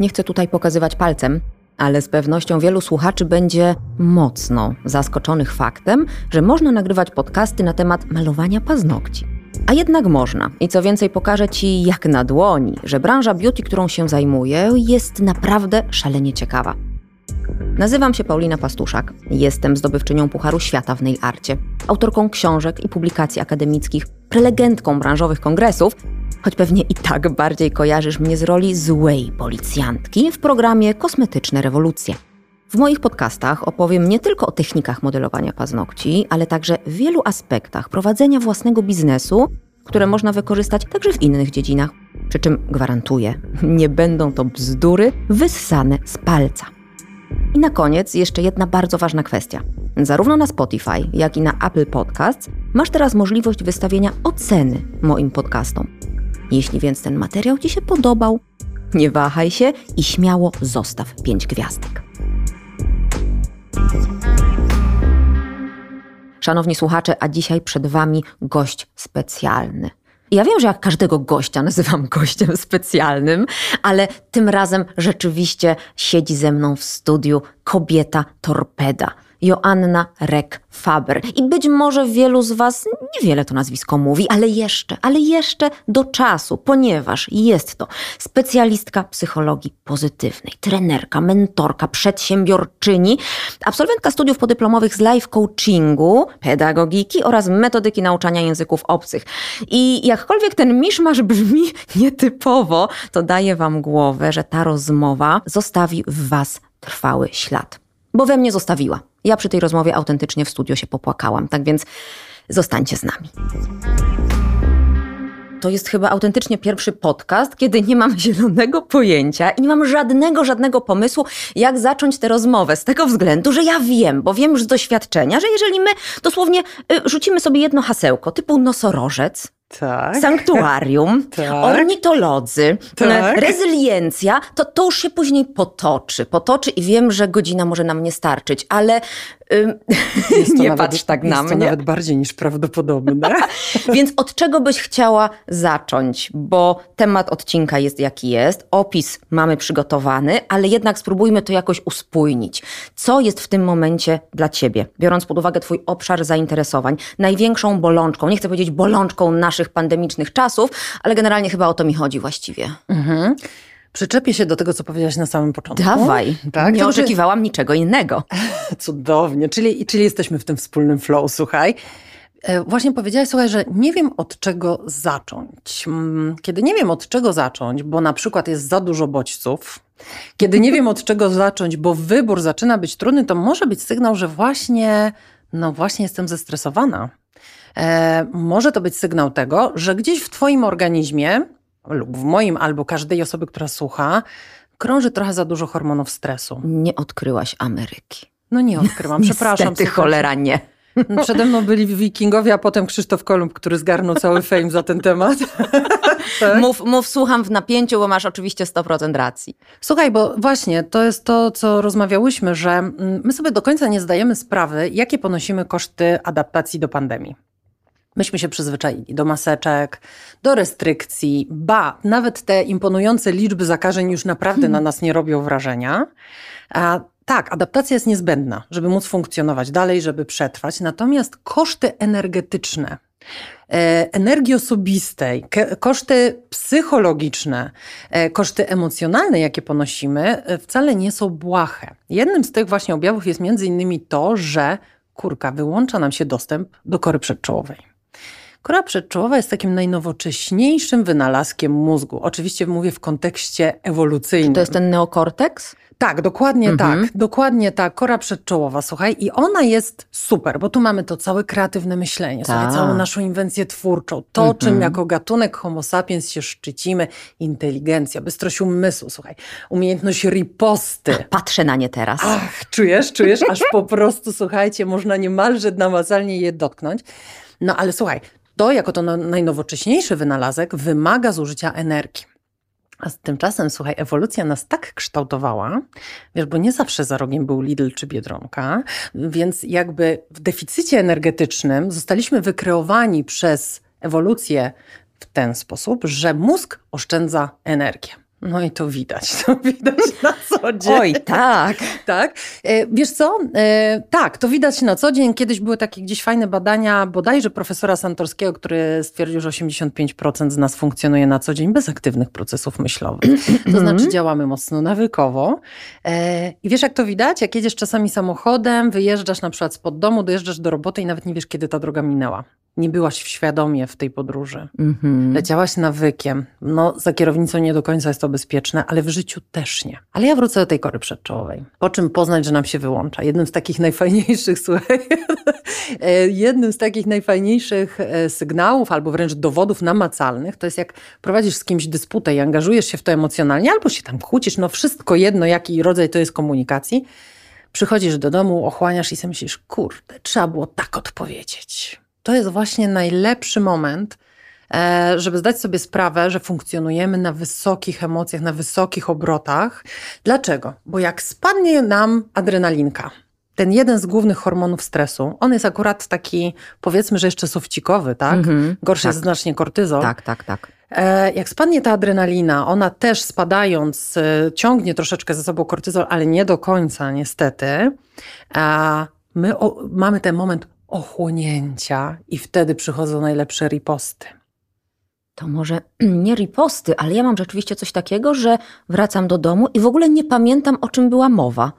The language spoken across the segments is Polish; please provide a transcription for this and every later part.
Nie chcę tutaj pokazywać palcem, ale z pewnością wielu słuchaczy będzie mocno zaskoczonych faktem, że można nagrywać podcasty na temat malowania paznokci. A jednak można. I co więcej, pokażę Ci jak na dłoni, że branża beauty, którą się zajmuję, jest naprawdę szalenie ciekawa. Nazywam się Paulina Pastuszak. Jestem zdobywczynią Pucharu Świata w nail arcie, autorką książek i publikacji akademickich, prelegentką branżowych kongresów, choć pewnie i tak bardziej kojarzysz mnie z roli złej policjantki w programie Kosmetyczne Rewolucje. W moich podcastach opowiem nie tylko o technikach modelowania paznokci, ale także wielu aspektach prowadzenia własnego biznesu, które można wykorzystać także w innych dziedzinach. Przy czym gwarantuję, nie będą to bzdury wyssane z palca. I na koniec jeszcze jedna bardzo ważna kwestia. Zarówno na Spotify, jak i na Apple Podcasts masz teraz możliwość wystawienia oceny moim podcastom. Jeśli więc ten materiał Ci się podobał, nie wahaj się i śmiało zostaw 5 gwiazdek. Szanowni słuchacze, a dzisiaj przed Wami gość specjalny. Ja wiem, że jak każdego gościa nazywam gościem specjalnym, ale tym razem rzeczywiście siedzi ze mną w studiu kobieta torpeda. Joanna Rek-Faber. I być może wielu z Was niewiele to nazwisko mówi, ale jeszcze, ale jeszcze do czasu, ponieważ jest to specjalistka psychologii pozytywnej, trenerka, mentorka, przedsiębiorczyni, absolwentka studiów podyplomowych z life coachingu, pedagogiki oraz metodyki nauczania języków obcych. I jakkolwiek ten miszmasz brzmi nietypowo, to daję Wam głowę, że ta rozmowa zostawi w Was trwały ślad. Bo we mnie zostawiła. Ja przy tej rozmowie autentycznie w studio się popłakałam, tak więc zostańcie z nami. To jest chyba autentycznie pierwszy podcast, kiedy nie mam zielonego pojęcia i nie mam żadnego, żadnego pomysłu, jak zacząć tę rozmowę. Z tego względu, że ja wiem, bo wiem już z doświadczenia, że jeżeli my dosłownie y, rzucimy sobie jedno hasełko typu nosorożec, tak. sanktuarium, Tak. ornitolodzy, Tak. rezyliencja, to, to już się później potoczy. Potoczy i wiem, że godzina może nam nie starczyć, ale nie nawet, patrz tak jest na to mnie. nawet bardziej niż prawdopodobne. Więc od czego byś chciała zacząć? Bo temat odcinka jest jaki jest, opis mamy przygotowany, ale jednak spróbujmy to jakoś uspójnić. Co jest w tym momencie dla ciebie, biorąc pod uwagę twój obszar zainteresowań, największą bolączką, nie chcę powiedzieć bolączką naszych pandemicznych czasów, ale generalnie chyba o to mi chodzi właściwie. Mhm. Przyczepię się do tego, co powiedziałaś na samym początku. Dawaj, Tak, nie oczekiwałam niczego innego. Cudownie, czyli, czyli jesteśmy w tym wspólnym flow, słuchaj. E, Właśnie powiedziałaś, słuchaj, że nie wiem od czego zacząć. Mm, Kiedy nie wiem od czego zacząć, bo na przykład jest za dużo bodźców, kiedy nie wiem od czego zacząć, bo wybór zaczyna być trudny, to może być sygnał, że właśnie, no właśnie jestem zestresowana. E, może to być sygnał tego, że gdzieś w Twoim organizmie, lub w moim, albo każdej osoby, która słucha, krąży trochę za dużo hormonów stresu. Nie odkryłaś Ameryki. No nie odkrywam, przepraszam. Słuchajcie. cholera nie. Przede mną byli wikingowie, a potem Krzysztof Kolumb, który zgarnął cały fame za ten temat. tak? Mów, mów, słucham w napięciu, bo masz oczywiście 100% racji. Słuchaj, bo właśnie to jest to, co rozmawiałyśmy, że mm, my sobie do końca nie zdajemy sprawy, jakie ponosimy koszty adaptacji do pandemii. Myśmy się przyzwyczaili do maseczek, do restrykcji, ba, nawet te imponujące liczby zakażeń już naprawdę na nas nie robią wrażenia. A tak, adaptacja jest niezbędna, żeby móc funkcjonować dalej, żeby przetrwać. Natomiast koszty energetyczne, e, energii osobistej, koszty psychologiczne, e, koszty emocjonalne, jakie ponosimy, e, wcale nie są błahe. Jednym z tych właśnie objawów jest między innymi to, że kurka wyłącza nam się dostęp do kory przedczołowej. Kora przedczołowa jest takim najnowocześniejszym wynalazkiem mózgu. Oczywiście mówię w kontekście ewolucyjnym. To jest ten neokorteks? Tak, dokładnie Mhm. tak. Dokładnie tak. Kora przedczołowa, słuchaj. I ona jest super, bo tu mamy to całe kreatywne myślenie, słuchaj, Tak. całą naszą inwencję twórczą. To, Mhm. czym jako gatunek homo sapiens się szczycimy. Inteligencja, bystrość umysłu, słuchaj. Umiejętność riposty. Patrzę na nie teraz. Ach, czujesz, czujesz? Aż po prostu, słuchajcie, można niemalże namazalnie je dotknąć. No ale słuchaj, to jako to no- najnowocześniejszy wynalazek wymaga zużycia energii. A tymczasem, słuchaj, ewolucja nas tak kształtowała, wiesz, bo nie zawsze za rogiem był Lidl czy Biedronka, więc jakby w deficycie energetycznym zostaliśmy wykreowani przez ewolucję w ten sposób, że mózg oszczędza energię. No i to widać, to widać na co dzień. Oj, tak. tak. E, wiesz co? E, tak, to widać na co dzień. Kiedyś były takie gdzieś fajne badania, bodajże profesora Santorskiego, który stwierdził, że 85% z nas funkcjonuje na co dzień bez aktywnych procesów myślowych. To znaczy działamy mocno nawykowo. E, I wiesz jak to widać? Jak jedziesz czasami samochodem, wyjeżdżasz na przykład spod domu, dojeżdżasz do roboty i nawet nie wiesz, kiedy ta droga minęła nie byłaś świadomie w tej podróży. Mm-hmm. Leciałaś nawykiem. No, za kierownicą nie do końca jest to bezpieczne, ale w życiu też nie. Ale ja wrócę do tej kory przedczołowej. Po czym poznać, że nam się wyłącza. Jednym z takich najfajniejszych, słuchaj, e, jednym z takich najfajniejszych e, sygnałów albo wręcz dowodów namacalnych to jest jak prowadzisz z kimś dysputę i angażujesz się w to emocjonalnie, albo się tam kłócisz, no wszystko jedno, jaki rodzaj to jest komunikacji. Przychodzisz do domu, ochłaniasz i sobie myślisz, kurde, trzeba było tak odpowiedzieć to jest właśnie najlepszy moment, e, żeby zdać sobie sprawę, że funkcjonujemy na wysokich emocjach, na wysokich obrotach. Dlaczego? Bo jak spadnie nam adrenalinka, ten jeden z głównych hormonów stresu, on jest akurat taki, powiedzmy, że jeszcze sofcikowy, tak? Mm-hmm, Gorszy tak. jest znacznie kortyzol. Tak, tak, tak. E, jak spadnie ta adrenalina, ona też spadając e, ciągnie troszeczkę ze sobą kortyzol, ale nie do końca niestety. My mamy ten moment ochłonięcia i wtedy przychodzą najlepsze riposty. To może nie riposty, ale ja mam rzeczywiście coś takiego, że wracam do domu i w ogóle nie pamiętam, o czym była mowa.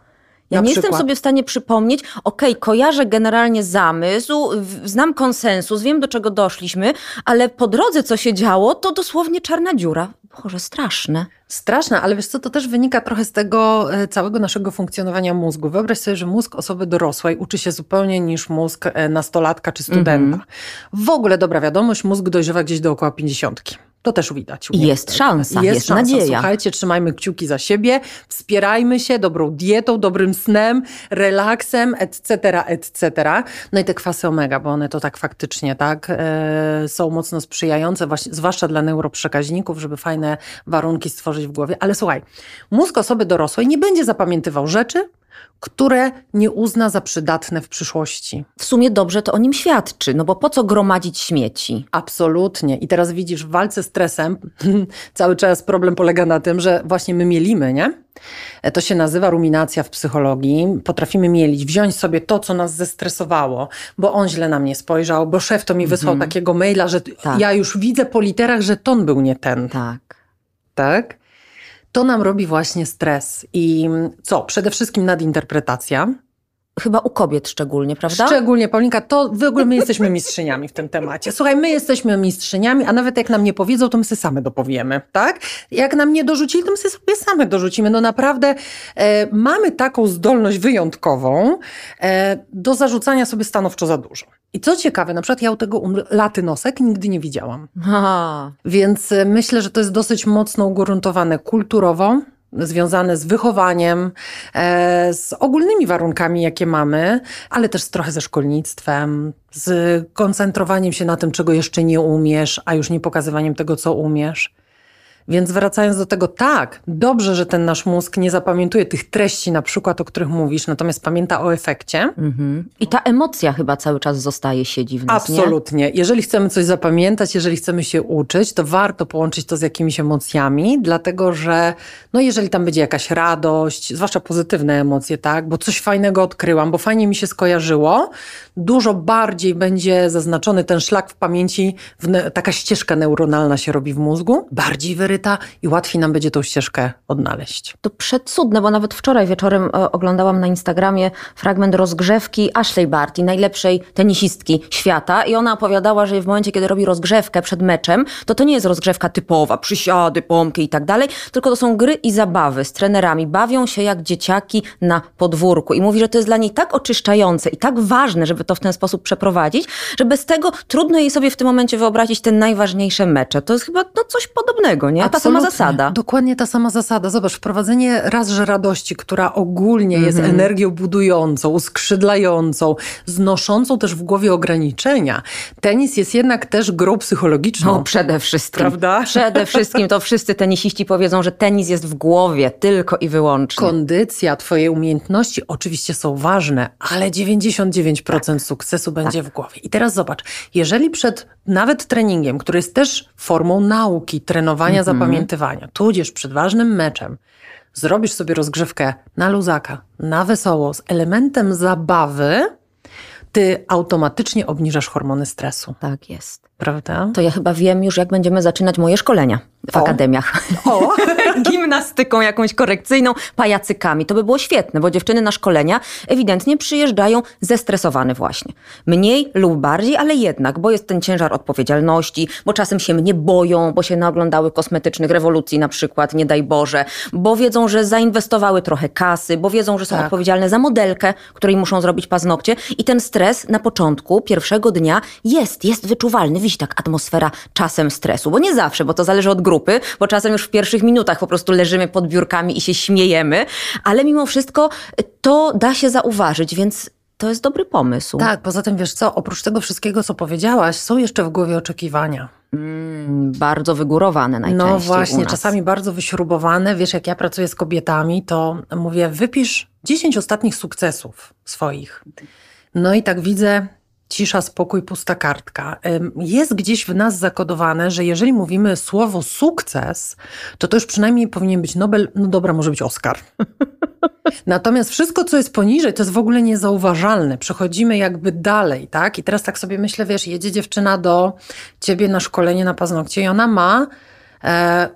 Ja Na nie przykład? jestem sobie w stanie przypomnieć, okej, okay, kojarzę generalnie zamysł, znam konsensus, wiem do czego doszliśmy, ale po drodze co się działo, to dosłownie czarna dziura. Boże, straszne. Straszne, ale wiesz co, to też wynika trochę z tego e, całego naszego funkcjonowania mózgu. Wyobraź sobie, że mózg osoby dorosłej uczy się zupełnie niż mózg e, nastolatka czy studenta. Mm -hmm. W ogóle dobra wiadomość, mózg dojrzewa gdzieś dookoła pięćdziesiątki. To też widać. Jest szansa, jest, jest szansa. nadzieja. Słuchajcie, trzymajmy kciuki za siebie, wspierajmy się dobrą dietą, dobrym snem, relaksem, etc., etc. No i te kwasy omega, bo one to tak faktycznie tak e, są mocno sprzyjające, właśnie, zwłaszcza dla neuroprzekaźników, żeby fajne warunki stworzyć w głowie. Ale słuchaj, mózg osoby dorosłej nie będzie zapamiętywał rzeczy, które nie uzna za przydatne w przyszłości. W sumie dobrze to o nim świadczy, no bo po co gromadzić śmieci? Absolutnie. I teraz widzisz, w walce z stresem cały czas problem polega na tym, że właśnie my mielimy, nie? To się nazywa ruminacja w psychologii. Potrafimy mielić, wziąć sobie to, co nas zestresowało, bo on źle na mnie spojrzał, bo szef to mi wysłał mm -hmm. takiego maila, że tak. ja już widzę po literach, że ton był nie ten. Tak. Tak? To nam robi właśnie stres. I co? Przede wszystkim nadinterpretacja. Chyba u kobiet szczególnie, prawda? Szczególnie, Paulinka, to w ogóle my jesteśmy mistrzyniami w tym temacie. Słuchaj, my jesteśmy mistrzyniami, a nawet jak nam nie powiedzą, to my sobie same dopowiemy, tak? Jak nam nie dorzucili, to my sobie same dorzucimy. No naprawdę e, mamy taką zdolność wyjątkową e, do zarzucania sobie stanowczo za dużo. I co ciekawe, na przykład ja u tego laty nosek nigdy nie widziałam. Aha. Więc e, myślę, że to jest dosyć mocno ugruntowane kulturowo, związane z wychowaniem, e, z ogólnymi warunkami, jakie mamy, ale też trochę ze szkolnictwem, z koncentrowaniem się na tym, czego jeszcze nie umiesz, a już nie pokazywaniem tego, co umiesz. Więc wracając do tego, tak, dobrze, że ten nasz mózg nie zapamiętuje tych treści, na przykład, o których mówisz, natomiast pamięta o efekcie. Mhm. I ta emocja chyba cały czas zostaje, siedzi w nas. Absolutnie. Nie? Jeżeli chcemy coś zapamiętać, jeżeli chcemy się uczyć, to warto połączyć to z jakimiś emocjami, dlatego że, no, jeżeli tam będzie jakaś radość, zwłaszcza pozytywne emocje, tak, bo coś fajnego odkryłam, bo fajnie mi się skojarzyło, dużo bardziej będzie zaznaczony ten szlak w pamięci, w taka ścieżka neuronalna się robi w mózgu, bardziej wyryta i łatwiej nam będzie tą ścieżkę odnaleźć. To przecudne, bo nawet wczoraj wieczorem e, oglądałam na Instagramie fragment rozgrzewki Ashley Barty, najlepszej tenisistki świata i ona opowiadała, że w momencie, kiedy robi rozgrzewkę przed meczem, to to nie jest rozgrzewka typowa, przysiady, pompki i tak dalej, tylko to są gry i zabawy z trenerami. Bawią się jak dzieciaki na podwórku i mówi, że to jest dla niej tak oczyszczające i tak ważne, żeby to w ten sposób przeprowadzić, że bez tego trudno jej sobie w tym momencie wyobrazić te najważniejsze mecze. To jest chyba no, coś podobnego, nie? Ta sama zasada. Dokładnie ta sama zasada. Zobacz, wprowadzenie raz, że radości, która ogólnie mm -hmm. jest mhm. energią budującą, uskrzydlającą, znoszącą też w głowie ograniczenia. Tenis jest jednak też grą psychologiczną. No, przede wszystkim. Prawda? Przede wszystkim to wszyscy tenisiści powiedzą, że tenis jest w głowie tylko i wyłącznie. Kondycja, twoje umiejętności oczywiście są ważne, ale 99% tak. sukcesu będzie tak. w głowie. I teraz zobacz, jeżeli przed nawet treningiem, który jest też formą nauki, trenowania, Mhm. zapamiętywania, tudzież przed ważnym meczem, zrobisz sobie rozgrzewkę na luzaka, na wesoło, z elementem zabawy, ty automatycznie obniżasz hormony stresu, Tak jest. Prawda? To ja chyba wiem już, jak będziemy zaczynać moje szkolenia w O. akademiach. O, Gimnastyką jakąś korekcyjną, pajacykami. To by było świetne, bo dziewczyny na szkolenia ewidentnie przyjeżdżają zestresowane właśnie. Mniej lub bardziej, ale jednak, bo jest ten ciężar odpowiedzialności, bo czasem się mnie boją, bo się naoglądały kosmetycznych rewolucji na przykład, nie daj Boże, bo wiedzą, że zainwestowały trochę kasy, bo wiedzą, że są Tak. odpowiedzialne za modelkę, której muszą zrobić paznokcie i ten stres na początku pierwszego dnia jest, jest wyczuwalny. Wisi tak atmosfera czasem stresu, bo nie zawsze, bo to zależy od grupy, bo czasem już w pierwszych minutach po prostu leżymy pod biurkami i się śmiejemy, ale mimo wszystko to da się zauważyć, więc to jest dobry pomysł. tak, poza tym wiesz co, oprócz tego wszystkiego, co powiedziałaś, są jeszcze w głowie oczekiwania. Mm, bardzo wygórowane najczęściej No właśnie, czasami bardzo wyśrubowane. Wiesz, jak ja pracuję z kobietami, to mówię, wypisz 10 ostatnich sukcesów swoich. No i tak widzę, cisza, spokój, pusta kartka. Jest gdzieś w nas zakodowane, że jeżeli mówimy słowo sukces, to to już przynajmniej powinien być Nobel, no dobra, może być Oscar. Natomiast wszystko, co jest poniżej, to jest w ogóle niezauważalne. Przechodzimy jakby dalej, tak? I teraz tak sobie myślę, wiesz, jedzie dziewczyna do ciebie na szkolenie na paznokcie i ona ma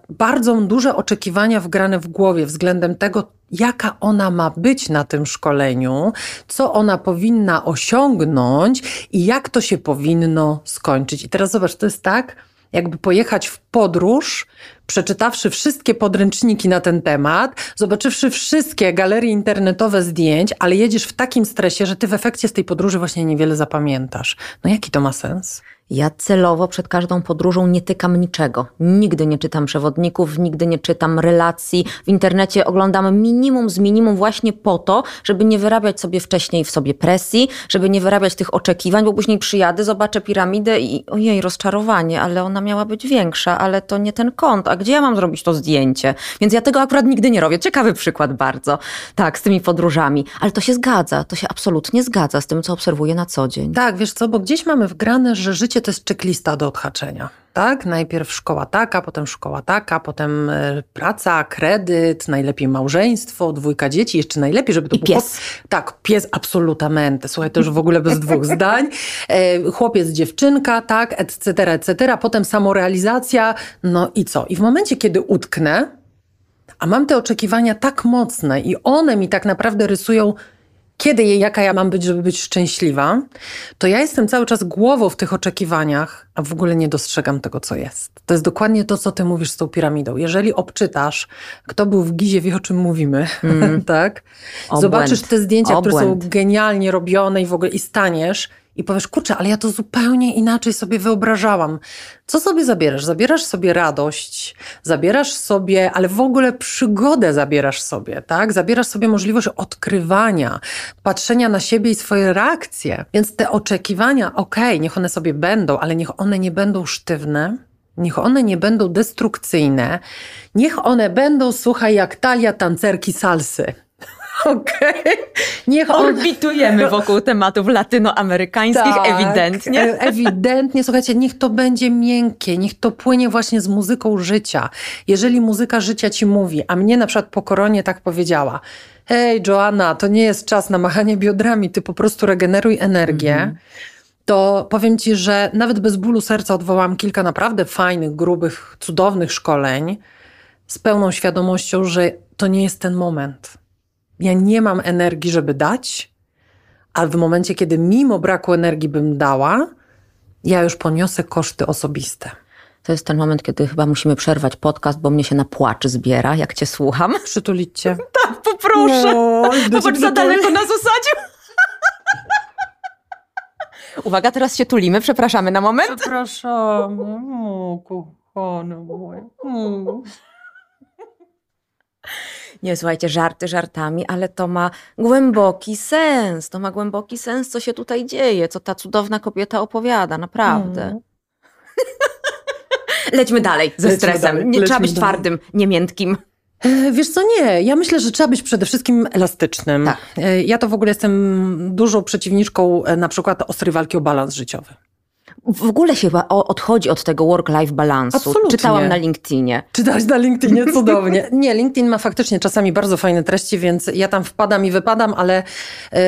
bardzo duże oczekiwania wgrane w głowie względem tego, jaka ona ma być na tym szkoleniu, co ona powinna osiągnąć i jak to się powinno skończyć. I teraz zobacz, to jest tak, jakby pojechać w podróż, przeczytawszy wszystkie podręczniki na ten temat, zobaczywszy wszystkie galerie internetowe zdjęć, ale jedziesz w takim stresie, że ty w efekcie z tej podróży właśnie niewiele zapamiętasz. No jaki to ma sens? Ja celowo przed każdą podróżą nie tykam niczego. Nigdy nie czytam przewodników, nigdy nie czytam relacji. W internecie oglądam minimum z minimum właśnie po to, żeby nie wyrabiać sobie wcześniej w sobie presji, żeby nie wyrabiać tych oczekiwań, bo później przyjadę, zobaczę piramidę i ojej, rozczarowanie, ale ona miała być większa, ale to nie ten kąt. A gdzie ja mam zrobić to zdjęcie? Więc ja tego akurat nigdy nie robię. Ciekawy przykład bardzo. Tak, z tymi podróżami. Ale to się zgadza, to się absolutnie zgadza z tym, co obserwuję na co dzień. Tak, wiesz co, bo gdzieś mamy wgrane, że życie to jest checklista do odhaczenia. Tak? Najpierw szkoła taka, potem szkoła taka, potem e, praca, kredyt, najlepiej małżeństwo, dwójka dzieci, jeszcze najlepiej, żeby to I był pies. chłop- Tak, pies absolutamente. Słuchaj, to już w ogóle bez dwóch zdań. E, chłopiec, dziewczynka, tak, etc., etc. Potem samorealizacja, no i co? I w momencie, kiedy utknę, a mam te oczekiwania tak mocne i one mi tak naprawdę rysują, kiedy i jaka ja mam być, żeby być szczęśliwa, to ja jestem cały czas głową w tych oczekiwaniach, a w ogóle nie dostrzegam tego, co jest. To jest dokładnie to, co ty mówisz z tą piramidą. Jeżeli obczytasz, kto był w Gizie, wie o czym mówimy, tak? Obłęd. Zobaczysz te zdjęcia, które są Obłęd. genialnie robione i w ogóle i staniesz i powiesz, kurczę, ale ja to zupełnie inaczej sobie wyobrażałam. Co sobie zabierasz? Zabierasz sobie radość, zabierasz sobie, ale w ogóle przygodę zabierasz sobie, tak? Zabierasz sobie możliwość odkrywania, patrzenia na siebie i swoje reakcje. Więc te oczekiwania, okej, niech one sobie będą, ale niech one nie będą sztywne, Niech one nie będą destrukcyjne. Niech one będą, słuchaj, jak talia tancerki salsy. Okej? Niech one... Orbitujemy wokół tematów latynoamerykańskich, Tak, ewidentnie. e, Ewidentnie, słuchajcie, niech to będzie miękkie, niech to płynie właśnie z muzyką życia. Jeżeli muzyka życia ci mówi, a mnie na przykład po koronie tak powiedziała, hej Joanna, to nie jest czas na machanie biodrami, ty po prostu regeneruj energię, to powiem ci, że nawet bez bólu serca odwołam kilka naprawdę fajnych, grubych, cudownych szkoleń z pełną świadomością, że to nie jest ten moment. Ja nie mam energii, żeby dać, a w momencie, kiedy mimo braku energii bym dała, ja już poniosę koszty osobiste. To jest ten moment, kiedy chyba musimy przerwać podcast, bo mnie się na płacz zbiera, jak cię słucham. Przytulić cię. Tak, poproszę. No, Zobacz, za daleko nas osadził. Uwaga, teraz się tulimy, przepraszamy na moment. Przepraszam, kochana moja. Nie, słuchajcie, żarty żartami, ale to ma głęboki sens. To ma głęboki sens, co się tutaj dzieje, co ta cudowna kobieta opowiada, naprawdę. Mm. Lećmy dalej ze Lećmy stresem. dalej, nie trzeba być dalej. twardym, nie miętkim. E, Wiesz co, nie. Ja myślę, że trzeba być przede wszystkim elastycznym. Tak. E, Ja to w ogóle jestem dużą przeciwniczką e, na przykład ostrej walki o balans życiowy. W ogóle się chyba odchodzi od tego work-life balansu. Absolutnie. Czytałam na LinkedInie. Czytałaś na LinkedInie cudownie. Nie, LinkedIn ma faktycznie czasami bardzo fajne treści, więc ja tam wpadam i wypadam, ale yy,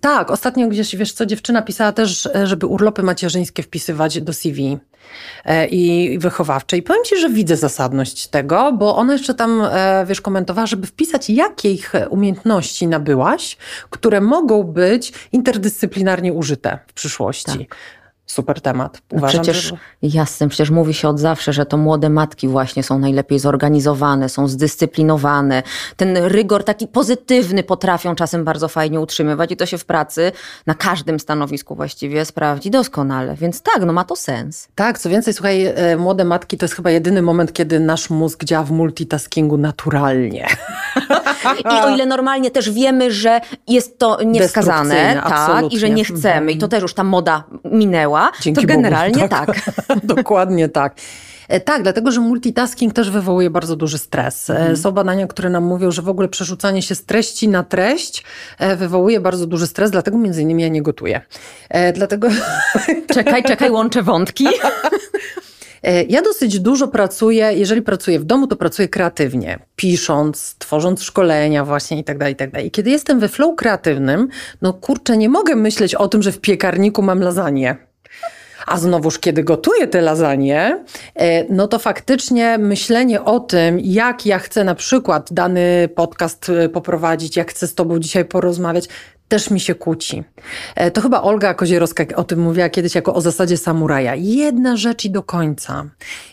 tak, ostatnio gdzieś, wiesz co, dziewczyna pisała też, żeby urlopy macierzyńskie wpisywać do CV e, i wychowawcze. I powiem Ci, że widzę zasadność tego, bo ona jeszcze tam, e, wiesz, komentowała, żeby wpisać, jakie ich umiejętności nabyłaś, które mogą być interdyscyplinarnie użyte w przyszłości. Tak super temat. Uważam, przecież że... jasne, przecież mówi się od zawsze, że to młode matki właśnie są najlepiej zorganizowane, są zdyscyplinowane. Ten rygor taki pozytywny potrafią czasem bardzo fajnie utrzymywać i to się w pracy na każdym stanowisku właściwie sprawdzi doskonale. Więc tak, no ma to sens. Tak, co więcej, słuchaj, e, młode matki to jest chyba jedyny moment, kiedy nasz mózg działa w multitaskingu naturalnie. I o ile normalnie też wiemy, że jest to niewskazane, tak, i że nie chcemy, i to też już ta moda minęła, Dzięki to generalnie Bogu, tak. tak. Dokładnie tak. E, tak, dlatego że multitasking też wywołuje bardzo duży stres. E, mhm. Są badania, które nam mówią, że w ogóle przerzucanie się z treści na treść e, wywołuje bardzo duży stres, dlatego między innymi ja nie gotuję. Dlatego... Czekaj, czekaj, łączę wątki. E, ja dosyć dużo pracuję, jeżeli pracuję w domu, to pracuję kreatywnie, pisząc, tworząc szkolenia właśnie i tak dalej, i tak. I kiedy jestem we flow kreatywnym, no kurczę, nie mogę myśleć o tym, że w piekarniku mam lasagne. A znowuż, kiedy gotuję te lasagne, e, no to faktycznie myślenie o tym, jak ja chcę na przykład dany podcast e, poprowadzić, jak chcę z Tobą dzisiaj porozmawiać, też mi się kłóci. E, to chyba Olga Kozierowska o tym mówiła kiedyś jako o zasadzie samuraja. Jedna rzecz i do końca.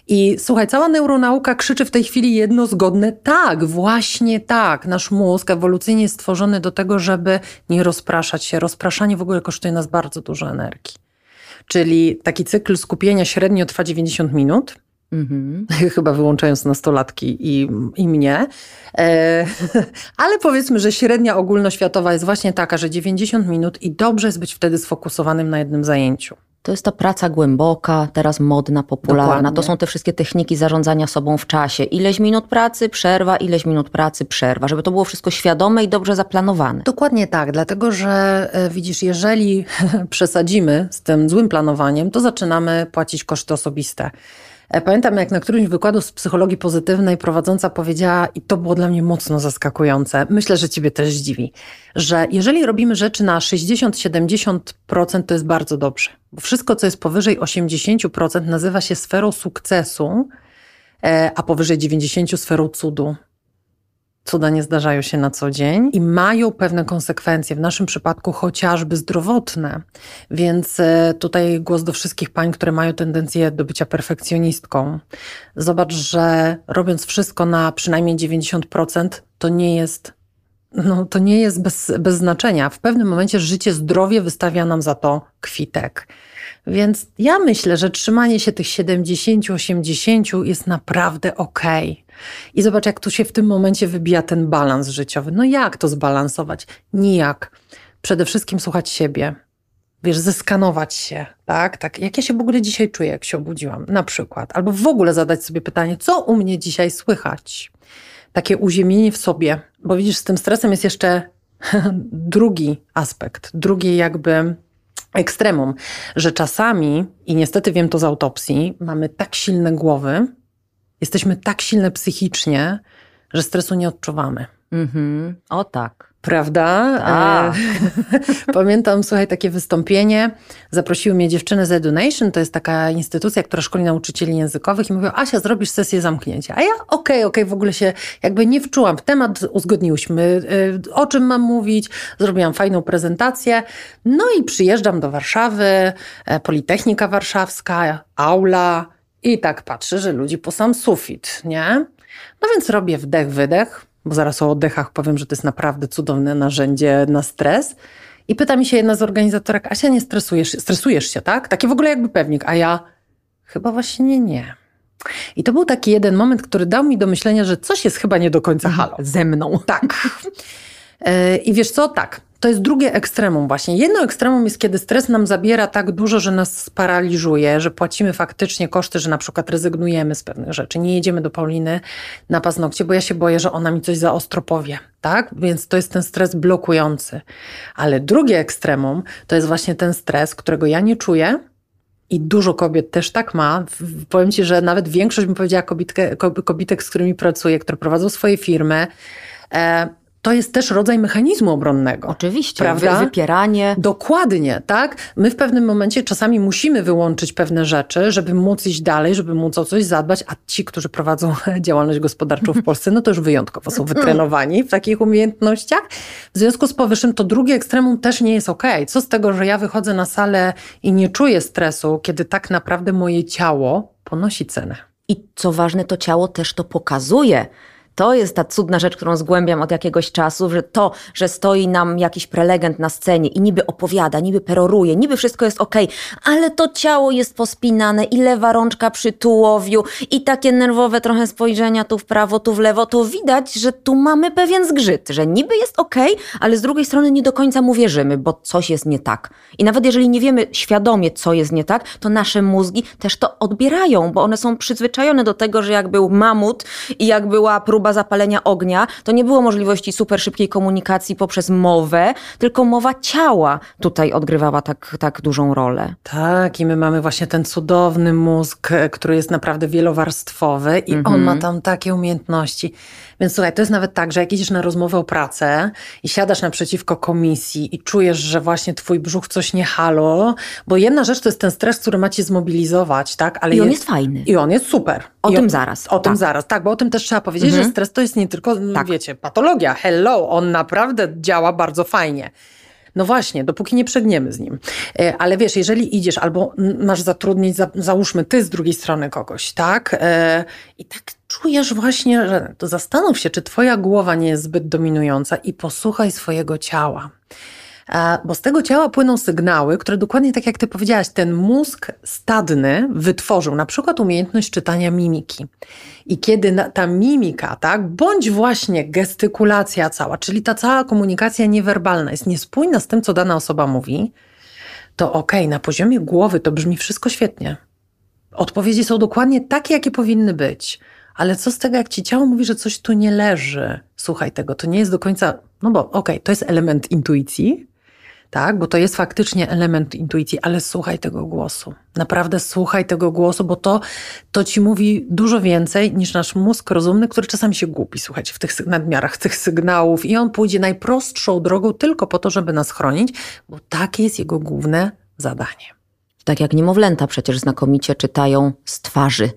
I słuchaj, cała neuronauka krzyczy w tej chwili jedno zgodne tak, właśnie tak. Nasz mózg ewolucyjnie jest stworzony do tego, żeby nie rozpraszać się. Rozpraszanie w ogóle kosztuje nas bardzo dużo energii. Czyli taki cykl skupienia średnio trwa 90 minut. Mhm. Chyba wyłączając nastolatki i, i mnie. E, ale powiedzmy, że średnia ogólnoświatowa jest właśnie taka, że 90 minut i dobrze jest być wtedy sfokusowanym na jednym zajęciu. To jest ta praca głęboka, teraz modna, popularna. Dokładnie. To są te wszystkie techniki zarządzania sobą w czasie. Ileś minut pracy, przerwa, ileś minut pracy, przerwa. Żeby to było wszystko świadome i dobrze zaplanowane. Dokładnie tak, dlatego że e, widzisz, jeżeli przesadzimy z tym złym planowaniem, to zaczynamy płacić koszty osobiste. E, pamiętam, jak na którymś wykładu z psychologii pozytywnej prowadząca powiedziała, i to było dla mnie mocno zaskakujące, myślę, że Ciebie też zdziwi, że jeżeli robimy rzeczy na 60-70%, to jest bardzo dobrze. Bo wszystko, co jest powyżej 80%, nazywa się sferą sukcesu, e, a powyżej 90% sferą cudu cuda nie zdarzają się na co dzień i mają pewne konsekwencje, w naszym przypadku chociażby zdrowotne. Więc e, tutaj głos do wszystkich pań, które mają tendencję do bycia perfekcjonistką. Zobacz, że robiąc wszystko na przynajmniej 90%, to nie jest no, to nie jest bez, bez znaczenia. W pewnym momencie życie, zdrowie wystawia nam za to kwitek. Więc ja myślę, że trzymanie się tych 70-80 jest naprawdę okej. Okay. I zobacz, jak tu się w tym momencie wybija ten balans życiowy. No jak to zbalansować? Nijak. Przede wszystkim słuchać siebie. Wiesz, zeskanować się, tak? tak? Jak ja się w ogóle dzisiaj czuję, jak się obudziłam, na przykład. Albo w ogóle zadać sobie pytanie, co u mnie dzisiaj słychać? Takie uziemienie w sobie. Bo widzisz, z tym stresem jest jeszcze drugi aspekt, drugie jakby ekstremum, że czasami, i niestety wiem to z autopsji, mamy tak silne głowy, jesteśmy tak silne psychicznie, że stresu nie odczuwamy. Mhm. O tak prawda? Tak. Pamiętam, słuchaj, takie wystąpienie. Zaprosiły mnie dziewczyny z Edunation, to jest taka instytucja, która szkoli nauczycieli językowych i mówią, Asia, zrobisz sesję zamknięcia. A ja, okej, okay, okej, okay, w ogóle się jakby nie wczułam w temat, uzgodniłyśmy, y, o czym mam mówić, zrobiłam fajną prezentację. No i przyjeżdżam do Warszawy, e, Politechnika Warszawska, aula i tak patrzę, że ludzi po sam sufit, nie? No więc robię wdech, wydech, bo zaraz o oddechach powiem, że to jest naprawdę cudowne narzędzie na stres. I pyta mi się jedna z organizatorek, Asia, nie stresujesz, stresujesz się, tak? Takie w ogóle jakby pewnik, a ja chyba właśnie nie. I to był taki jeden moment, który dał mi do myślenia, że coś jest chyba nie do końca mhm. halo. Ze mną. Tak. E, I wiesz co? Tak. To jest drugie ekstremum właśnie. Jedno ekstremum jest, kiedy stres nam zabiera tak dużo, że nas sparaliżuje, że płacimy faktycznie koszty, że na przykład rezygnujemy z pewnych rzeczy. Nie jedziemy do Pauliny na paznokcie, bo ja się boję, że ona mi coś za ostro powie, tak? Więc to jest ten stres blokujący. Ale drugie ekstremum to jest właśnie ten stres, którego ja nie czuję, i dużo kobiet też tak ma. Powiem Ci, że nawet większość, bym powiedziała, kobitkę, kobitek, z którymi pracuję, które prowadzą swoje firmy, e, to jest też rodzaj mechanizmu obronnego. Oczywiście, prawda? wypieranie. Dokładnie, tak? My w pewnym momencie czasami musimy wyłączyć pewne rzeczy, żeby móc iść dalej, żeby móc o coś zadbać, a ci, którzy prowadzą działalność gospodarczą w Polsce, no to już wyjątkowo są wytrenowani w takich umiejętnościach. W związku z powyższym to drugie ekstremum też nie jest ok. Co z tego, że ja wychodzę na salę i nie czuję stresu, kiedy tak naprawdę moje ciało ponosi cenę. I co ważne, to ciało też to pokazuje. To jest ta cudna rzecz, którą zgłębiam od jakiegoś czasu, że to, że stoi nam jakiś prelegent na scenie i niby opowiada, niby peroruje, niby wszystko jest ok, ale to ciało jest pospinane i lewa rączka przy tułowiu i takie nerwowe trochę spojrzenia tu w prawo, tu w lewo, to widać, że tu mamy pewien zgrzyt, że niby jest ok, ale z drugiej strony nie do końca mu wierzymy, bo coś jest nie tak. I nawet jeżeli nie wiemy świadomie, co jest nie tak, to nasze mózgi też to odbierają, bo one są przyzwyczajone do tego, że jak był mamut i jak była próba próba zapalenia ognia, to nie było możliwości super szybkiej komunikacji poprzez mowę, tylko mowa ciała tutaj odgrywała tak, tak dużą rolę. Tak, i my mamy właśnie ten cudowny mózg, e, który jest naprawdę wielowarstwowy i on ma mhm. tam takie umiejętności. Więc słuchaj, to jest nawet tak, że jak idziesz na rozmowę o pracę i siadasz naprzeciwko komisji i czujesz, że właśnie twój brzuch coś nie halo, bo jedna rzecz to jest ten stres, który ma cię zmobilizować, tak? Ale I on jest, jest fajny. I on jest super. O I tym on, zaraz. O tak. tym zaraz, tak, bo o tym też trzeba powiedzieć, mhm. że stres to jest nie tylko, no, tak. wiecie, patologia. Hello, on naprawdę działa bardzo fajnie. No właśnie, dopóki nie przegniemy z nim. E, ale wiesz, jeżeli idziesz albo masz zatrudnić, załóżmy ty z drugiej strony kogoś, tak? E, I tak czujesz właśnie, że to zastanów się, czy twoja głowa nie jest zbyt dominująca i posłuchaj swojego ciała. Bo z tego ciała płyną sygnały, które dokładnie tak jak ty powiedziałaś, ten mózg stadny wytworzył na przykład umiejętność czytania mimiki. I kiedy ta mimika, tak, bądź właśnie gestykulacja cała, czyli ta cała komunikacja niewerbalna jest niespójna z tym, co dana osoba mówi, to okej, okay, na poziomie głowy to brzmi wszystko świetnie. Odpowiedzi są dokładnie takie, jakie powinny być. Ale co z tego, jak ci ciało mówi, że coś tu nie leży? Słuchaj tego, to nie jest do końca, no bo okej, okay, to jest element intuicji, tak? Bo to jest faktycznie element intuicji, ale słuchaj tego głosu. Naprawdę słuchaj tego głosu, bo to, to ci mówi dużo więcej niż nasz mózg rozumny, który czasami się głupi, słuchajcie, w tych nadmiarach tych sygnałów i on pójdzie najprostszą drogą tylko po to, żeby nas chronić, bo takie jest jego główne zadanie. Tak jak niemowlęta przecież znakomicie czytają z twarzy.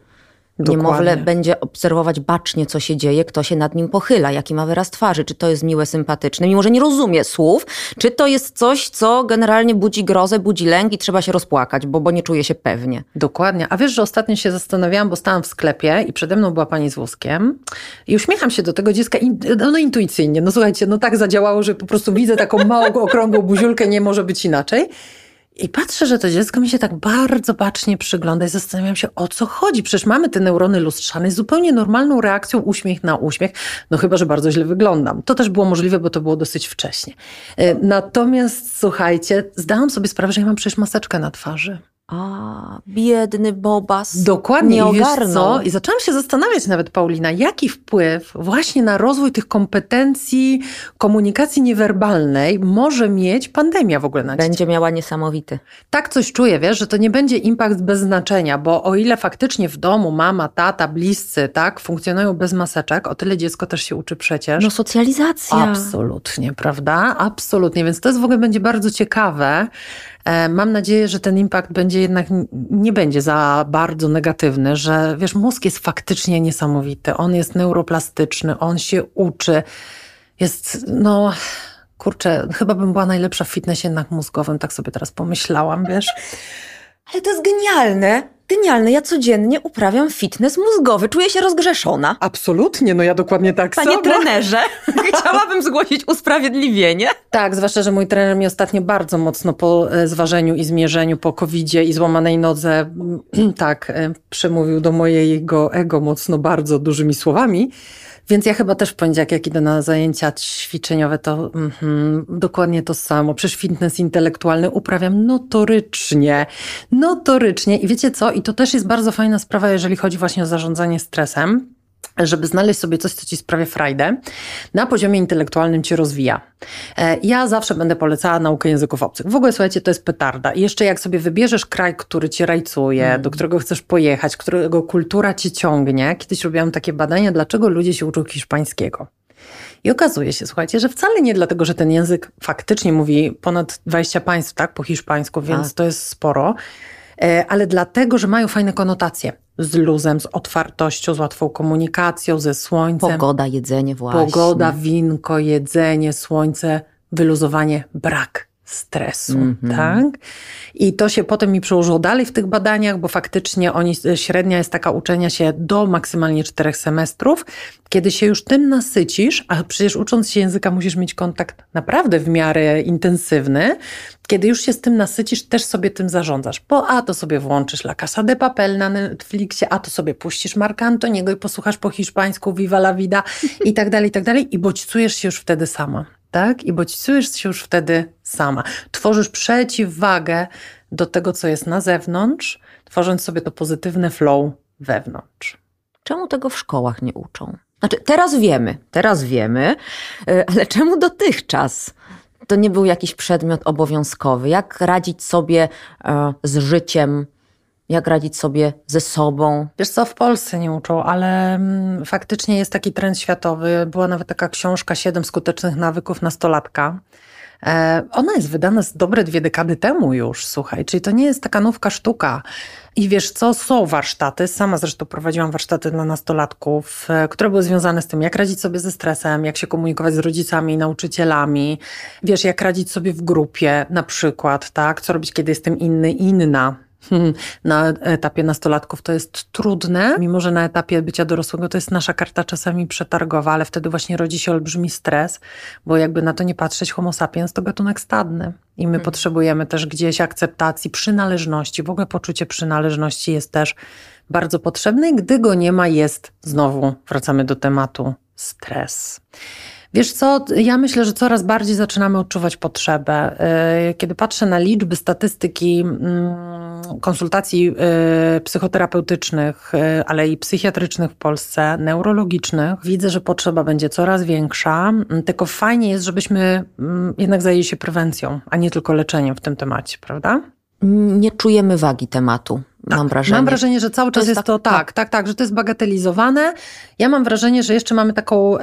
Niemowlę będzie obserwować bacznie, co się dzieje, kto się nad nim pochyla, jaki ma wyraz twarzy, czy to jest miłe, sympatyczne, mimo że nie rozumie słów, czy to jest coś, co generalnie budzi grozę, budzi lęk i trzeba się rozpłakać, bo, bo nie czuje się pewnie. Dokładnie. A wiesz, że ostatnio się zastanawiałam, bo stałam w sklepie i przede mną była pani z wózkiem i uśmiecham się do tego dziecka no, intuicyjnie. No słuchajcie, no tak zadziałało, że po prostu widzę taką małą, okrągłą buziulkę, nie może być inaczej. I patrzę, że to dziecko mi się tak bardzo bacznie przygląda i zastanawiam się, o co chodzi. Przecież mamy te neurony lustrzane, zupełnie normalną reakcją uśmiech na uśmiech, no chyba, że bardzo źle wyglądam. To też było możliwe, bo to było dosyć wcześnie. E, natomiast słuchajcie, zdałam sobie sprawę, że ja mam przecież maseczkę na twarzy. A, biedny Bobas. Dokładnie. Nie I, co? I zaczęłam się zastanawiać nawet, Paulina, jaki wpływ właśnie na rozwój tych kompetencji komunikacji niewerbalnej może mieć pandemia w ogóle na Będzie dzieci. miała niesamowity. Tak coś czuję, wiesz, że to nie będzie impact bez znaczenia, bo o ile faktycznie w domu mama, tata, bliscy, tak, funkcjonują bez maseczek, o tyle dziecko też się uczy przecież. No socjalizacja. Absolutnie, prawda? Absolutnie. Więc to jest w ogóle będzie bardzo ciekawe, E, mam nadzieję, że ten impact będzie jednak nie będzie za bardzo negatywny, że wiesz, mózg jest faktycznie niesamowity. On jest neuroplastyczny, on się uczy. Jest, no, kurczę, chyba bym była najlepsza w fitnessie jednak mózgowym, tak sobie teraz pomyślałam, wiesz. Ale to jest genialne. Genialne, ja codziennie uprawiam fitness mózgowy, czuję się rozgrzeszona. Absolutnie, no ja dokładnie tak Panie samo. Panie trenerze, chciałabym zgłosić usprawiedliwienie. Tak, zwłaszcza, że mój trener mi ostatnio bardzo mocno po e, zważeniu i zmierzeniu, po covidzie i złamanej nodze, tak, e, przemówił do mojego ego mocno bardzo dużymi słowami. Więc ja chyba też w poniedziałek, jak idę na zajęcia ćwiczeniowe, to mm, dokładnie to samo. Przecież fitness intelektualny uprawiam notorycznie. Notorycznie. I wiecie co? I to też jest bardzo fajna sprawa, jeżeli chodzi właśnie o zarządzanie stresem. Żeby znaleźć sobie coś, co ci sprawia frajdę, na poziomie intelektualnym cię rozwija. E, ja zawsze będę polecała naukę języków obcych. W ogóle, słuchajcie, to jest petarda. I jeszcze jak sobie wybierzesz kraj, który cię rajcuje, mm. do którego chcesz pojechać, którego kultura cię ciągnie. Kiedyś robiłam takie badania, dlaczego ludzie się uczą hiszpańskiego. I okazuje się, słuchajcie, że wcale nie dlatego, że ten język faktycznie mówi ponad 20 państw, tak, po hiszpańsku, więc tak. to jest sporo, ale dlatego, że mają fajne konotacje z luzem, z otwartością, z łatwą komunikacją, ze słońcem. Pogoda, jedzenie właśnie. Pogoda, winko, jedzenie, słońce, wyluzowanie, brak stresu, mm -hmm. tak? I to się potem mi przełożyło dalej w tych badaniach, bo faktycznie oni, średnia jest taka uczenia się do maksymalnie czterech semestrów. Kiedy się już tym nasycisz, a przecież ucząc się języka musisz mieć kontakt naprawdę w miarę intensywny, kiedy już się z tym nasycisz, też sobie tym zarządzasz. Bo a to sobie włączysz La Casa de Papel na Netflixie, a to sobie puścisz Marka Antoniego i posłuchasz po hiszpańsku Viva la Vida i tak dalej, i tak dalej. I bodźcujesz się już wtedy sama tak? I bodźcujesz się już wtedy sama. Tworzysz przeciwwagę do tego, co jest na zewnątrz, tworząc sobie to pozytywne flow wewnątrz. Czemu tego w szkołach nie uczą? Znaczy, teraz wiemy, teraz wiemy, y, ale czemu dotychczas? To nie był jakiś przedmiot obowiązkowy. Jak radzić sobie e, z życiem jak radzić sobie ze sobą. Wiesz co, w Polsce nie uczą, ale mm, faktycznie jest taki trend światowy. Była nawet taka książka Siedem skutecznych nawyków nastolatka. E, ona jest wydana z dobre dwie dekady temu już, słuchaj, czyli to nie jest taka nówka sztuka. I wiesz co, są warsztaty, sama zresztą prowadziłam warsztaty dla nastolatków, e, które były związane z tym, jak radzić sobie ze stresem, jak się komunikować z rodzicami nauczycielami, wiesz, jak radzić sobie w grupie na przykład, tak, co robić, kiedy jestem inny, inna, na etapie nastolatków to jest trudne, mimo że na etapie bycia dorosłego to jest nasza karta czasami przetargowa, ale wtedy właśnie rodzi się olbrzymi stres, bo jakby na to nie patrzeć, homo sapiens to gatunek stadny. I my hmm. potrzebujemy też gdzieś akceptacji, przynależności. W ogóle poczucie przynależności jest też bardzo potrzebne i gdy go nie ma, jest znowu, wracamy do tematu, stres. Wiesz co, ja myślę, że coraz bardziej zaczynamy odczuwać potrzebę. Y, kiedy patrzę na liczby, statystyki mm, konsultacji y, psychoterapeutycznych, y, ale i psychiatrycznych w Polsce, neurologicznych, widzę, że potrzeba będzie coraz większa. Mm, tylko fajnie jest, żebyśmy mm, jednak zajęli się prewencją, a nie tylko leczeniem w tym temacie, prawda? Nie czujemy wagi tematu. Tak, mam wrażenie. Mam wrażenie, że cały czas to jest, jest, to tak, tak, tak, tak, że to jest bagatelizowane. Ja mam wrażenie, że jeszcze mamy taką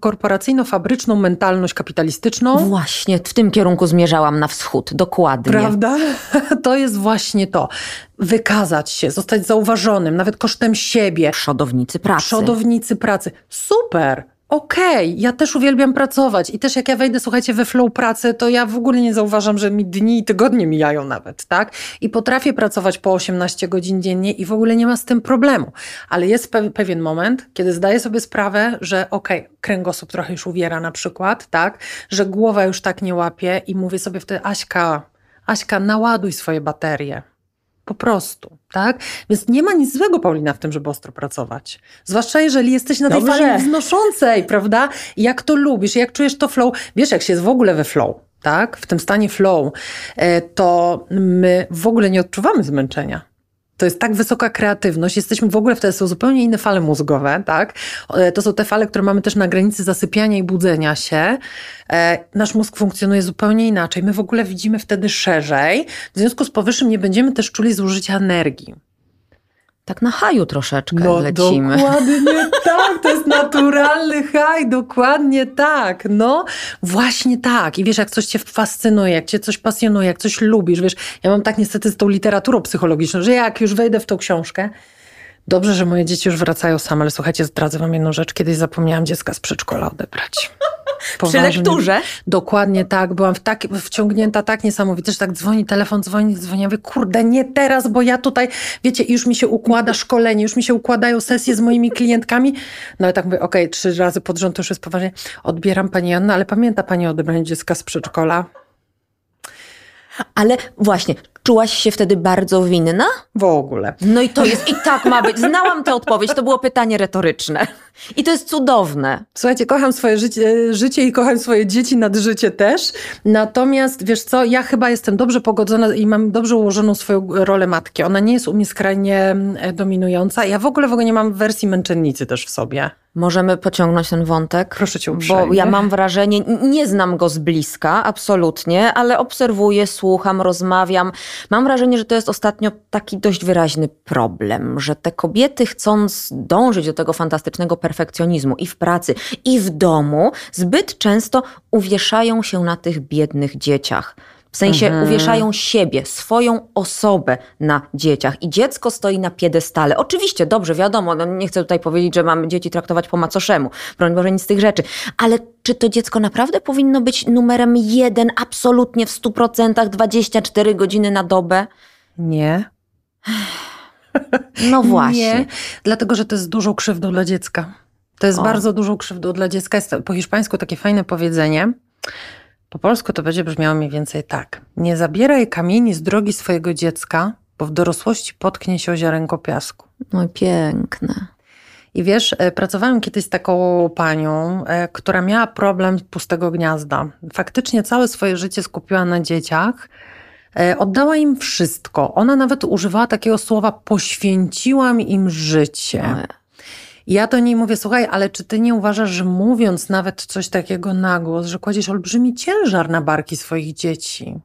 korporacyjno-fabryczną mentalność kapitalistyczną. Właśnie, w tym kierunku zmierzałam na wschód, dokładnie. Prawda? To jest właśnie to. Wykazać się, zostać zauważonym, nawet kosztem siebie. Przodownicy pracy. Przodownicy pracy. Super! Okej, okay, ja też uwielbiam pracować i też jak ja wejdę, słuchajcie, we flow pracy, to ja w ogóle nie zauważam, że mi dni i tygodnie mijają nawet, tak? I potrafię pracować po 18 godzin dziennie i w ogóle nie ma z tym problemu. Ale jest pewien moment, kiedy zdaję sobie sprawę, że okej, okay, kręgosłup trochę już uwiera na przykład, tak? Że głowa już tak nie łapie i mówię sobie wtedy, Aśka, Aśka, naładuj swoje baterie. Po prostu, tak? Więc nie ma nic złego, Paulina, w tym, żeby ostro pracować. Zwłaszcza jeżeli jesteś na tej Dobrze. fali wznoszącej, prawda? jak to lubisz, jak czujesz to flow. Wiesz, jak się jest w ogóle we flow, tak? W tym stanie flow, e, to my w ogóle nie odczuwamy zmęczenia. To jest tak wysoka kreatywność, jesteśmy w ogóle, wtedy są zupełnie inne fale mózgowe, tak? E, to są te fale, które mamy też na granicy zasypiania i budzenia się. E, nasz mózg funkcjonuje zupełnie inaczej. My w ogóle widzimy wtedy szerzej. W związku z powyższym nie będziemy też czuli zużycia energii tak na haju troszeczkę no, lecimy. Dokładnie tak, to jest naturalny haj, dokładnie tak. No, właśnie tak. I wiesz, jak coś cię fascynuje, jak cię coś pasjonuje, jak coś lubisz, wiesz, ja mam tak niestety z tą literaturą psychologiczną, że jak już wejdę w tą książkę, Dobrze, że moje dzieci już wracają same, ale słuchajcie, zdradzę wam jedną rzecz. Kiedyś zapomniałam dziecka z przedszkola odebrać. Poważnie. Przy lekturze? Dokładnie tak. Byłam w tak, wciągnięta tak niesamowicie, że tak dzwoni telefon, dzwoni, dzwoni. Ja mówię, kurde, nie teraz, bo ja tutaj, wiecie, już mi się układa szkolenie, już mi się układają sesje z moimi klientkami. No ale tak mówię, okej, okay, trzy razy pod rząd to już jest poważnie. Odbieram pani Anna, ale pamięta pani o odebraniu dziecka z przedszkola? Ale właśnie, Czułaś się wtedy bardzo winna? W ogóle. No i to jest, i tak ma być. Znałam tę odpowiedź, to było pytanie retoryczne. I to jest cudowne. Słuchajcie, kocham swoje życie, życie i kocham swoje dzieci nad życie też. Natomiast wiesz co, ja chyba jestem dobrze pogodzona i mam dobrze ułożoną swoją rolę matki. Ona nie jest u mnie skrajnie e, dominująca. Ja w ogóle w ogóle nie mam wersji męczennicy też w sobie. Możemy pociągnąć ten wątek? Proszę cię uprzejmie. Bo ja mam wrażenie, nie znam go z bliska, absolutnie, ale obserwuję, słucham, rozmawiam. Mam wrażenie, że to jest ostatnio taki dość wyraźny problem, że te kobiety chcąc dążyć do tego fantastycznego perfekcjonizmu i w pracy, i w domu, zbyt często uwieszają się na tych biednych dzieciach. W sensie mhm. uwieszają siebie, swoją osobę na dzieciach i dziecko stoi na piedestale. Oczywiście, dobrze, wiadomo, no nie chcę tutaj powiedzieć, że mamy dzieci traktować po macoszemu, broń Boże, nic z tych rzeczy, ale czy to dziecko naprawdę powinno być numerem jeden, absolutnie w 100%, 24 godziny na dobę? Nie. No właśnie. Nie, dlatego, że to jest dużą krzywdą dla dziecka. To jest o. bardzo dużą krzywdą dla dziecka. Jest po hiszpańsku takie fajne powiedzenie. Po polsku to będzie brzmiało mniej więcej tak. Nie zabieraj kamieni z drogi swojego dziecka, bo w dorosłości potknie się o ziarenko piasku. No piękne. I wiesz, e, pracowałam kiedyś z taką panią, e, która miała problem pustego gniazda. Faktycznie całe swoje życie skupiła na dzieciach. E, oddała im wszystko. Ona nawet używała takiego słowa: poświęciłam im życie. Ja do niej mówię, słuchaj, ale czy ty nie uważasz, że mówiąc nawet coś takiego na głos, że kładziesz olbrzymi ciężar na barki swoich dzieci?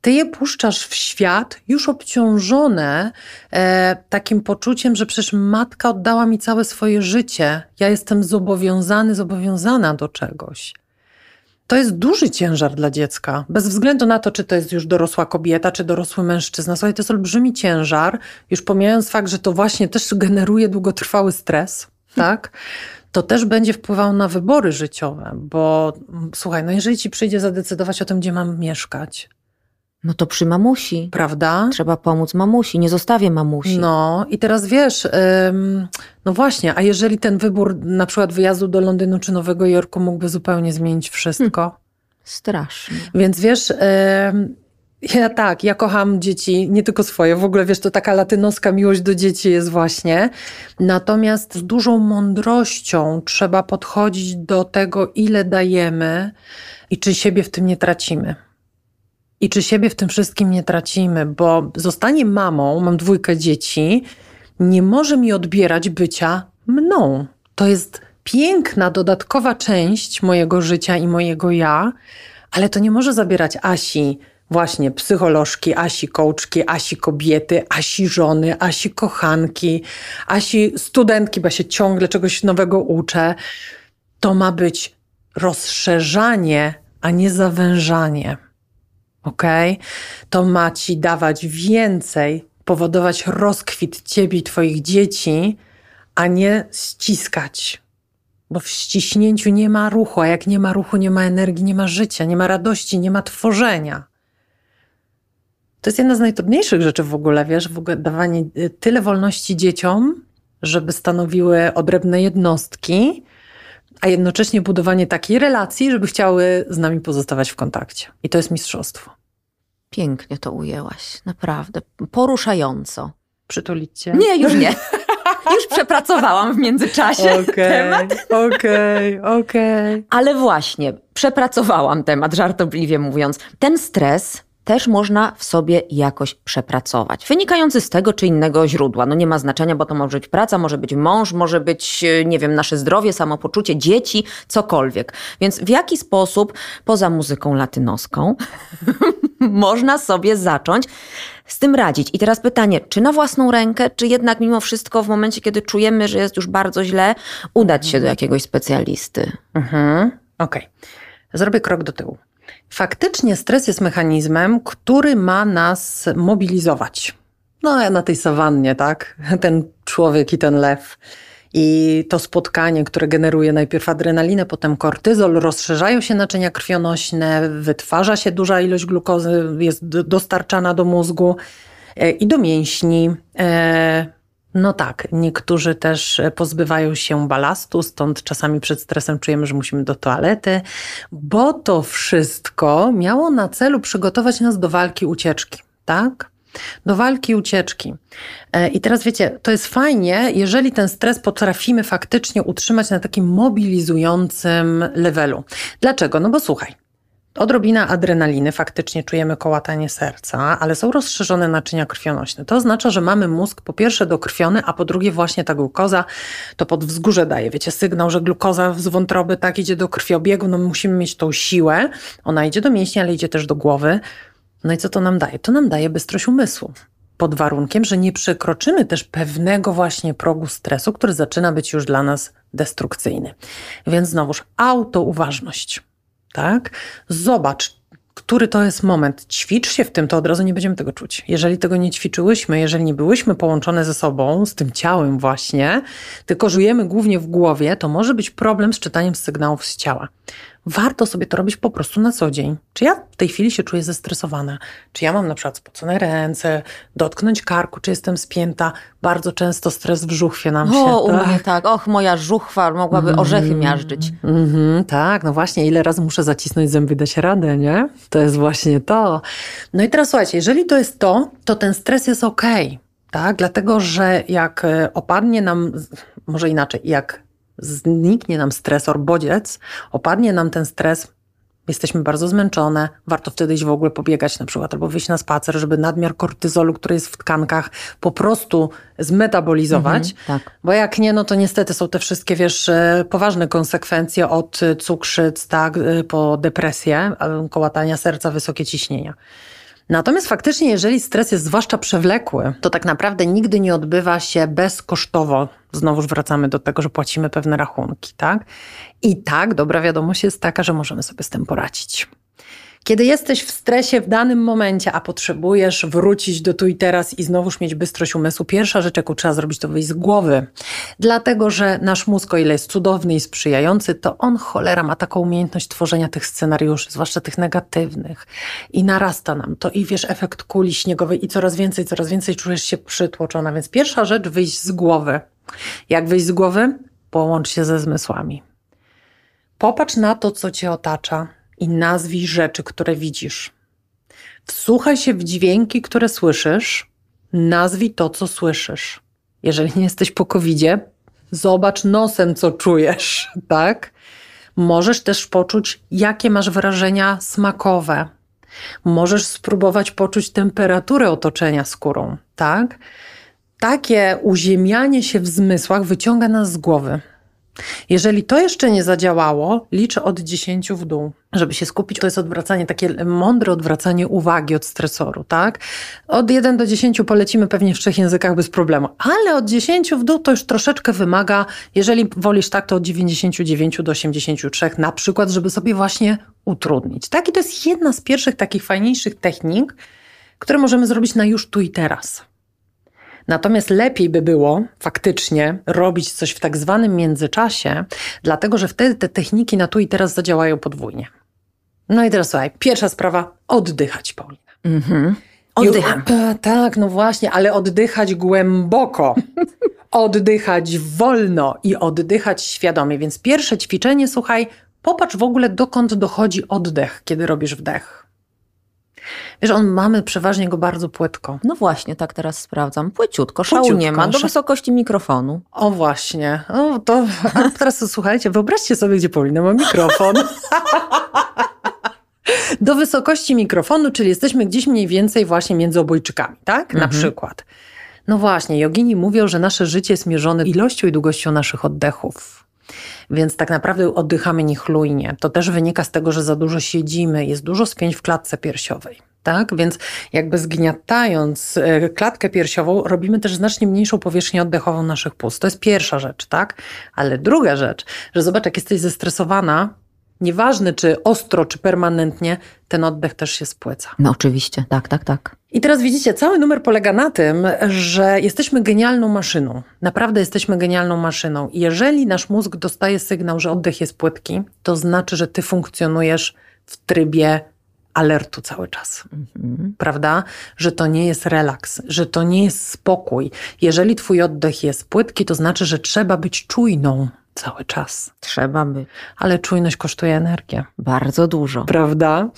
Ty je puszczasz w świat już obciążone e, takim poczuciem, że przecież matka oddała mi całe swoje życie. Ja jestem zobowiązany, zobowiązana do czegoś. To jest duży ciężar dla dziecka, bez względu na to, czy to jest już dorosła kobieta, czy dorosły mężczyzna. Słuchaj, to jest olbrzymi ciężar, już pomijając fakt, że to właśnie też generuje długotrwały stres, tak? To też będzie wpływało na wybory życiowe, bo słuchaj, no jeżeli ci przyjdzie zadecydować o tym, gdzie mam mieszkać, no to przy mamusi. Prawda? Trzeba pomóc mamusi, nie zostawię mamusi. No i teraz wiesz, ym, no właśnie, a jeżeli ten wybór na przykład wyjazdu do Londynu czy Nowego Jorku mógłby zupełnie zmienić wszystko? Hmm. Strasznie. Więc wiesz, ym, ja tak, ja kocham dzieci, nie tylko swoje, w ogóle wiesz, to taka latynoska miłość do dzieci jest właśnie. Natomiast z dużą mądrością trzeba podchodzić do tego, ile dajemy i czy siebie w tym nie tracimy. I czy siebie w tym wszystkim nie tracimy, bo zostanie mamą, mam dwójkę dzieci, nie może mi odbierać bycia mną. To jest piękna, dodatkowa część mojego życia i mojego ja, ale to nie może zabierać Asi, właśnie psycholożki, Asi kołczki, Asi kobiety, Asi żony, Asi kochanki, Asi studentki, bo się ciągle czegoś nowego uczę. To ma być rozszerzanie, a nie zawężanie ok? To ma ci dawać więcej, powodować rozkwit ciebie i twoich dzieci, a nie ściskać. Bo w ściśnięciu nie ma ruchu, a jak nie ma ruchu, nie ma energii, nie ma życia, nie ma radości, nie ma tworzenia. To jest jedna z najtrudniejszych rzeczy w ogóle, wiesz, w ogóle dawanie y, tyle wolności dzieciom, żeby stanowiły odrębne jednostki, a jednocześnie budowanie takiej relacji, żeby chciały z nami pozostawać w kontakcie. I to jest mistrzostwo. Pięknie to ujęłaś, naprawdę. Poruszająco. Przytulić cię? Nie, już nie. Już przepracowałam w międzyczasie okay, temat. Okej, okay, okej. Okay. Ale właśnie, przepracowałam temat, żartobliwie mówiąc. Ten stres też można w sobie jakoś przepracować. Wynikający z tego czy innego źródła. No nie ma znaczenia, bo to może być praca, może być mąż, może być, e, nie wiem, nasze zdrowie, samopoczucie, dzieci, cokolwiek. Więc w jaki sposób, poza muzyką latynoską, można sobie zacząć z tym radzić. I teraz pytanie, czy na własną rękę, czy jednak mimo wszystko w momencie, kiedy czujemy, że jest już bardzo źle, udać się do jakiegoś specjalisty? Mhm. Okej. Okay. Zrobię krok do tyłu. Faktycznie stres jest mechanizmem, który ma nas mobilizować. No, na tej sawannie, tak? Ten człowiek i ten lew. I to spotkanie, które generuje najpierw adrenalinę, potem kortyzol, rozszerzają się naczynia krwionośne, wytwarza się duża ilość glukozy, jest dostarczana do mózgu e, i do mięśni. E, no tak, niektórzy też pozbywają się balastu, stąd czasami przed stresem czujemy, że musimy do toalety, bo to wszystko miało na celu przygotować nas do walki, ucieczki. tak? Do walki, ucieczki. E, I teraz wiecie, to jest fajnie, jeżeli ten stres potrafimy faktycznie utrzymać na takim mobilizującym levelu. Dlaczego? No bo słuchaj, Odrobina adrenaliny, faktycznie czujemy kołatanie serca, ale są rozszerzone naczynia krwionośne. To oznacza, że mamy mózg po pierwsze dokrwiony, a po drugie właśnie ta glukoza to pod wzgórze daje, wiecie, sygnał, że glukoza z wątroby tak idzie do krwiobiegu, no musimy mieć tą siłę. Ona idzie do mięśni, ale idzie też do głowy. No i co to nam daje? To nam daje bystrość umysłu pod warunkiem, że nie przekroczymy też pewnego właśnie progu stresu, który zaczyna być już dla nas destrukcyjny. Więc znowuż autouważność tak? Zobacz, który to jest moment. Ćwicz się w tym, to od razu nie będziemy tego czuć. Jeżeli tego nie ćwiczyłyśmy, jeżeli nie byłyśmy połączone ze sobą, z tym ciałem właśnie, tylko żyjemy głównie w głowie, to może być problem z czytaniem sygnałów z ciała warto sobie to robić po prostu na co dzień. Czy ja w tej chwili się czuję zestresowana? Czy ja mam na przykład spocone ręce, dotknąć karku, czy jestem spięta? Bardzo często stres w żuchwie nam się... O, u tak? mnie tak. Och, moja żuchwa mogłaby mm. orzechy miażdżyć. Mm -hmm, tak, no właśnie. Ile razy muszę zacisnąć zęby, dać radę, nie? To jest właśnie to. No i teraz słuchajcie, jeżeli to jest to, to ten stres jest okej. Okay. Tak, dlatego że jak e, opadnie nam, może inaczej, jak zniknie nam stresor, bodziec, opadnie nam ten stres, jesteśmy bardzo zmęczone, warto wtedy iść w ogóle pobiegać na przykład albo wyjść na spacer, żeby nadmiar kortyzolu, który jest w tkankach, po prostu zmetabolizować. Mhm, tak. Bo jak nie, no to niestety są te wszystkie, wiesz, e, poważne konsekwencje od cukrzyc, tak, e, po depresję, kołatania serca, wysokie ciśnienia. Natomiast faktycznie, jeżeli stres jest zwłaszcza przewlekły, to tak naprawdę nigdy nie odbywa się bezkosztowo. Znowuż wracamy do tego, że płacimy pewne rachunki, tak? I tak, dobra wiadomość jest taka, że możemy sobie z tym poradzić. Kiedy jesteś w stresie w danym momencie, a potrzebujesz wrócić do tu i teraz i znowuż mieć bystrość umysłu, pierwsza rzecz, jaką trzeba zrobić, to wyjść z głowy. Dlatego, że nasz mózg, o ile jest cudowny i sprzyjający, to on cholera ma taką umiejętność tworzenia tych scenariuszy, zwłaszcza tych negatywnych. I narasta nam to i wiesz, efekt kuli śniegowej i coraz więcej, coraz więcej czujesz się przytłoczona. Więc pierwsza rzecz, wyjść z głowy. Jak wyjść z głowy? Połącz się ze zmysłami. Popatrz na to, co cię otacza i nazwij rzeczy, które widzisz. Wsłuchaj się w dźwięki, które słyszysz, nazwij to, co słyszysz. Jeżeli nie jesteś po covidzie, zobacz nosem, co czujesz, tak? Możesz też poczuć, jakie masz wrażenia smakowe. Możesz spróbować poczuć temperaturę otoczenia skórą, tak? Takie uziemianie się w zmysłach wyciąga nas z głowy. Jeżeli to jeszcze nie zadziałało, liczę od 10 w dół, żeby się skupić. To jest odwracanie, takie mądre odwracanie uwagi od stresoru, tak? Od 1 do 10 polecimy pewnie w trzech językach bez problemu, ale od 10 w dół to już troszeczkę wymaga, jeżeli wolisz tak, to od 99 do 83 na przykład, żeby sobie właśnie utrudnić. Tak? I to jest jedna z pierwszych takich fajniejszych technik, które możemy zrobić na już tu i teraz. Natomiast lepiej by było faktycznie robić coś w tak zwanym międzyczasie, dlatego że wtedy te techniki na tu i teraz zadziałają podwójnie. No i teraz słuchaj, pierwsza sprawa, oddychać, Paulina. Mhm. Oddycham. tak, no właśnie, ale oddychać głęboko. oddychać wolno i oddychać świadomie. Więc pierwsze ćwiczenie, słuchaj, popatrz w ogóle dokąd dochodzi oddech, kiedy robisz wdech. Wiesz, on mamy przeważnie go bardzo płytko. No właśnie, tak teraz sprawdzam. Płyciutko, szału Płyciutko, nie ma, do wysokości mikrofonu. O właśnie. O, to, a teraz to, słuchajcie, wyobraźcie sobie, gdzie Paulina ma mikrofon. do wysokości mikrofonu, czyli jesteśmy gdzieś mniej więcej właśnie między obojczykami, tak? Na mhm. przykład. No właśnie, jogini mówią, że nasze życie jest mierzone ilością i długością naszych oddechów. Więc tak naprawdę oddychamy niechlujnie. To też wynika z tego, że za dużo siedzimy, jest dużo spięć w klatce piersiowej. Tak? Więc jakby zgniatając e, klatkę piersiową, robimy też znacznie mniejszą powierzchnię oddechową naszych pust. To jest pierwsza rzecz, tak? Ale druga rzecz, że zobacz, jak jesteś zestresowana, Nieważne, czy ostro, czy permanentnie, ten oddech też się spłyca. No oczywiście, tak, tak, tak. I teraz widzicie, cały numer polega na tym, że jesteśmy genialną maszyną. Naprawdę jesteśmy genialną maszyną. I jeżeli nasz mózg dostaje sygnał, że oddech jest płytki, to znaczy, że ty funkcjonujesz w trybie alertu cały czas. Mhm. Prawda? Że to nie jest relaks, że to nie jest spokój. Jeżeli twój oddech jest płytki, to znaczy, że trzeba być czujną cały czas. Trzeba by. Ale czujność kosztuje energię. Bardzo dużo. Prawda?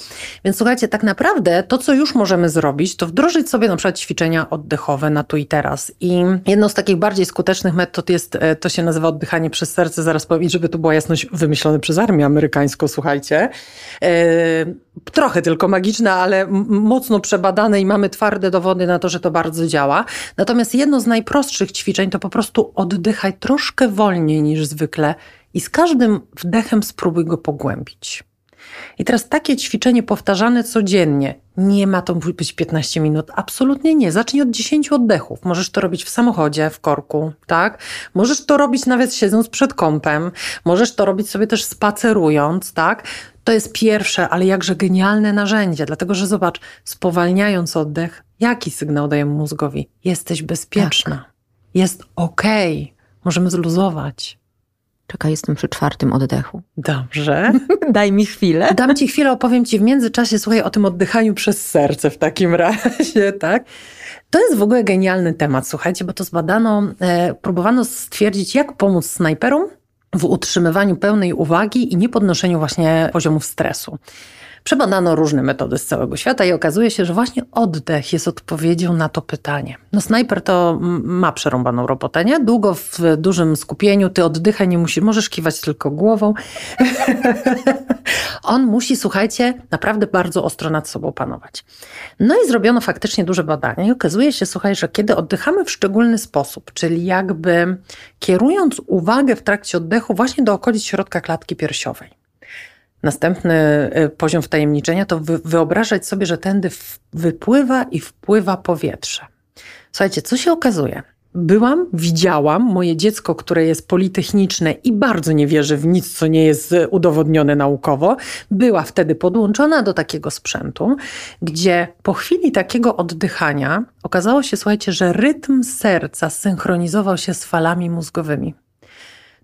Więc słuchajcie, tak naprawdę to, co już możemy zrobić, to wdrożyć sobie na przykład ćwiczenia oddechowe na tu i teraz. I jedną z takich bardziej skutecznych metod jest, e, to się nazywa oddychanie przez serce. Zaraz powiem, żeby tu była jasność, wymyślone przez armię amerykańską, słuchajcie. E, trochę tylko magiczne, ale mocno przebadane i mamy twarde dowody na to, że to bardzo działa. Natomiast jedno z najprostszych ćwiczeń to po prostu oddychaj troszkę wolniej niż zwykle i z każdym wdechem spróbuj go pogłębić. I teraz takie ćwiczenie powtarzane codziennie, nie ma to być 15 minut, absolutnie nie. Zacznij od 10 oddechów. Możesz to robić w samochodzie, w korku, tak? Możesz to robić nawet siedząc przed kąpem, możesz to robić sobie też spacerując, tak? To jest pierwsze, ale jakże genialne narzędzie, dlatego że zobacz, spowalniając oddech, jaki sygnał dajemy mózgowi? Jesteś bezpieczna, tak. jest okej, okay. możemy zluzować. Czekaj, jestem przy czwartym oddechu. Dobrze. Daj mi chwilę. Dam ci chwilę, opowiem ci w międzyczasie, słuchaj, o tym oddychaniu przez serce w takim razie, tak? To jest w ogóle genialny temat, słuchajcie, bo to zbadano, e, próbowano stwierdzić, jak pomóc snajperom w utrzymywaniu pełnej uwagi i niepodnoszeniu właśnie poziomów stresu. Przebadano różne metody z całego świata i okazuje się, że właśnie oddech jest odpowiedzią na to pytanie. No snajper to ma przerąbaną robotę, nie? Długo w dużym skupieniu, ty oddychaj, nie musisz, możesz kiwać tylko głową. On musi, słuchajcie, naprawdę bardzo ostro nad sobą panować. No i zrobiono faktycznie duże badania i okazuje się, słuchaj, że kiedy oddychamy w szczególny sposób, czyli jakby kierując uwagę w trakcie oddechu właśnie do okolic środka klatki piersiowej, Następny y, poziom wtajemniczenia to wyobrażać sobie, że tędy wypływa i wpływa powietrze. Słuchajcie, co się okazuje? Byłam, widziałam moje dziecko, które jest politechniczne i bardzo nie wierzy w nic, co nie jest udowodnione naukowo. Była wtedy podłączona do takiego sprzętu, gdzie po chwili takiego oddychania okazało się, słuchajcie, że rytm serca synchronizował się z falami mózgowymi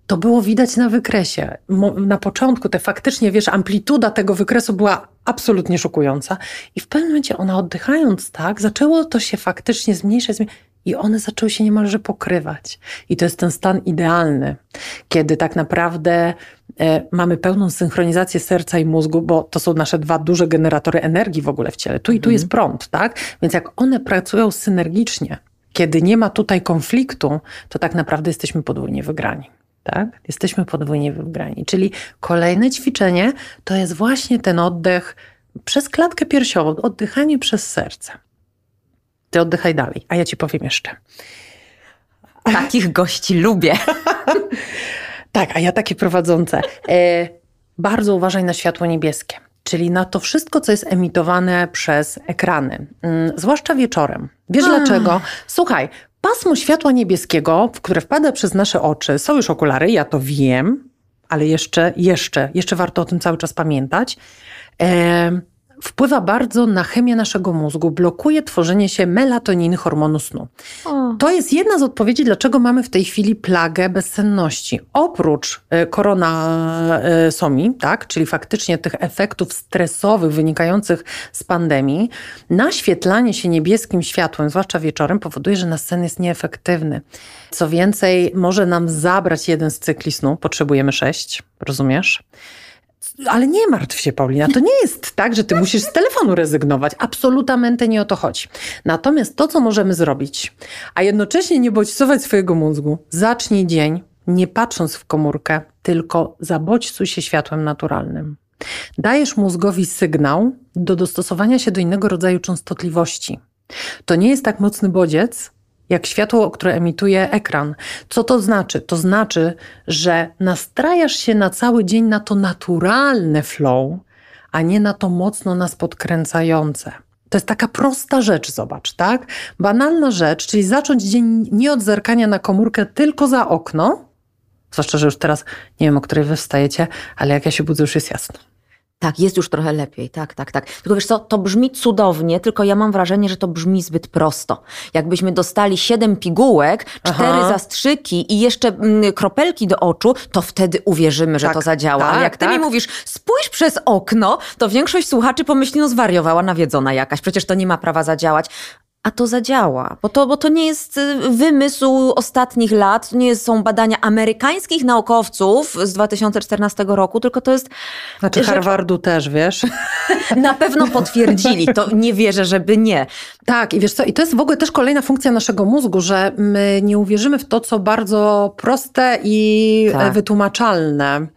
to było widać na wykresie. Na początku te faktycznie, wiesz, amplituda tego wykresu była absolutnie szokująca. I w pewnym momencie ona oddychając tak, zaczęło to się faktycznie zmniejszać i one zaczęły się niemalże pokrywać. I to jest ten stan idealny, kiedy tak naprawdę e, mamy pełną synchronizację serca i mózgu, bo to są nasze dwa duże generatory energii w ogóle w ciele. Tu i tu mhm. jest prąd, tak? Więc jak one pracują synergicznie, kiedy nie ma tutaj konfliktu, to tak naprawdę jesteśmy podwójnie wygrani tak? Jesteśmy podwójnie wybrani. Czyli kolejne ćwiczenie to jest właśnie ten oddech przez klatkę piersiową, oddychanie przez serce. Ty oddychaj dalej, a ja ci powiem jeszcze. Takich gości lubię. tak, a ja takie prowadzące. E, bardzo uważaj na światło niebieskie, czyli na to wszystko, co jest emitowane przez ekrany, mm, zwłaszcza wieczorem. Wiesz dlaczego? Słuchaj, Pasmo światła niebieskiego, w które wpada przez nasze oczy, są już okulary, ja to wiem, ale jeszcze, jeszcze, jeszcze warto o tym cały czas pamiętać. Wpływa bardzo na chemię naszego mózgu, blokuje tworzenie się melatoniny, hormonu snu. O. To jest jedna z odpowiedzi, dlaczego mamy w tej chwili plagę bezsenności. Oprócz e, koronasomi, tak, czyli faktycznie tych efektów stresowych wynikających z pandemii, naświetlanie się niebieskim światłem, zwłaszcza wieczorem, powoduje, że nasz sen jest nieefektywny. Co więcej, może nam zabrać jeden z cykli snu, potrzebujemy sześć, rozumiesz? Ale nie martw się, Paulina. To nie jest tak, że ty musisz z telefonu rezygnować. Absolutamente nie o to chodzi. Natomiast to, co możemy zrobić, a jednocześnie nie bodźcować swojego mózgu, zacznij dzień nie patrząc w komórkę, tylko zabodźcuj się światłem naturalnym. Dajesz mózgowi sygnał do dostosowania się do innego rodzaju częstotliwości. To nie jest tak mocny bodziec, jak światło, które emituje ekran. Co to znaczy? To znaczy, że nastrajasz się na cały dzień na to naturalne flow, a nie na to mocno nas podkręcające. To jest taka prosta rzecz, zobacz, tak? Banalna rzecz, czyli zacząć dzień nie od zerkania na komórkę, tylko za okno. Zwłaszcza, że już teraz nie wiem, o której wy wstajecie, ale jak ja się budzę, już jest jasno. Tak, jest już trochę lepiej, tak, tak, tak. Tylko wiesz co, to brzmi cudownie, tylko ja mam wrażenie, że to brzmi zbyt prosto. Jakbyśmy dostali siedem pigułek, cztery zastrzyki i jeszcze mm, kropelki do oczu, to wtedy uwierzymy, że tak, to zadziała. Tak, Ale jak ty tak. mi mówisz, spójrz przez okno, to większość słuchaczy pomyśli, no zwariowała, nawiedzona jakaś, przecież to nie ma prawa zadziałać. A to zadziała. Bo to, bo to nie jest y, wymysł ostatnich lat, to nie są badania amerykańskich naukowców z 2014 roku, tylko to jest. Znaczy rzecz... Harvardu też, wiesz? Na pewno potwierdzili, to nie wierzę, żeby nie. Tak, i wiesz co, i to jest w ogóle też kolejna funkcja naszego mózgu, że my nie uwierzymy w to, co bardzo proste i tak. wytłumaczalne.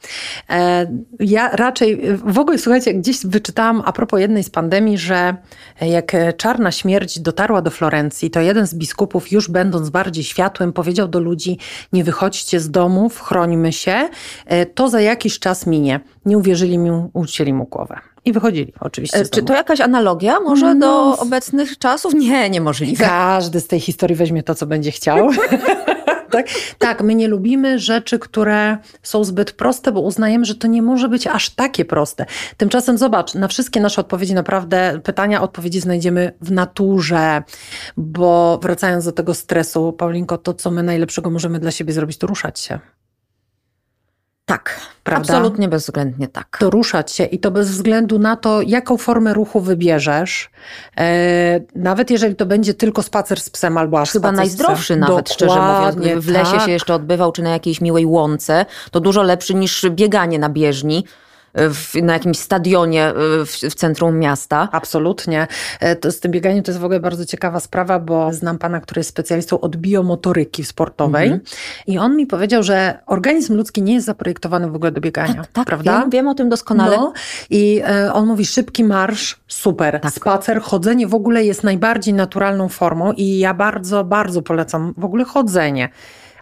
E, ja raczej, w ogóle słuchajcie, gdzieś wyczytałam a propos jednej z pandemii, że jak czarna śmierć dotarła do Florencji, to jeden z biskupów, już będąc bardziej światłym, powiedział do ludzi: Nie wychodźcie z domów, chrońmy się, e, to za jakiś czas minie. Nie uwierzyli mi, ucięli mu głowę. I wychodzili oczywiście. E, czy to jakaś analogia może no, do obecnych czasów? Nie, niemożliwe. Każdy z tej historii weźmie to, co będzie chciał. tak? tak, my nie lubimy rzeczy, które są zbyt proste, bo uznajemy, że to nie może być aż takie proste. Tymczasem zobacz, na wszystkie nasze odpowiedzi, naprawdę pytania, odpowiedzi znajdziemy w naturze, bo wracając do tego stresu, Paulinko, to co my najlepszego możemy dla siebie zrobić, to ruszać się. Tak, Prawda? absolutnie bezwzględnie tak. To ruszać się i to bez względu na to, jaką formę ruchu wybierzesz. E, nawet jeżeli to będzie tylko spacer z psem albo aż Chyba najzdrowszy nawet, Dokładnie, szczerze mówiąc. Gdyby w lesie tak. się jeszcze odbywał, czy na jakiejś miłej łące, to dużo lepszy niż bieganie na bieżni w, na jakimś stadionie e, w, w, centrum miasta. Absolutnie. E, to z tym bieganiem to jest w ogóle bardzo ciekawa sprawa, bo znam pana, który jest specjalistą od biomotoryki sportowej mhm. i on mi powiedział, że organizm ludzki nie jest zaprojektowany w ogóle do biegania. Tak, tak prawda? Wiem, wiem o tym doskonale. No, I e, on mówi szybki marsz, super. Tak. Spacer, chodzenie w ogóle jest najbardziej naturalną formą i ja bardzo, bardzo polecam w ogóle chodzenie.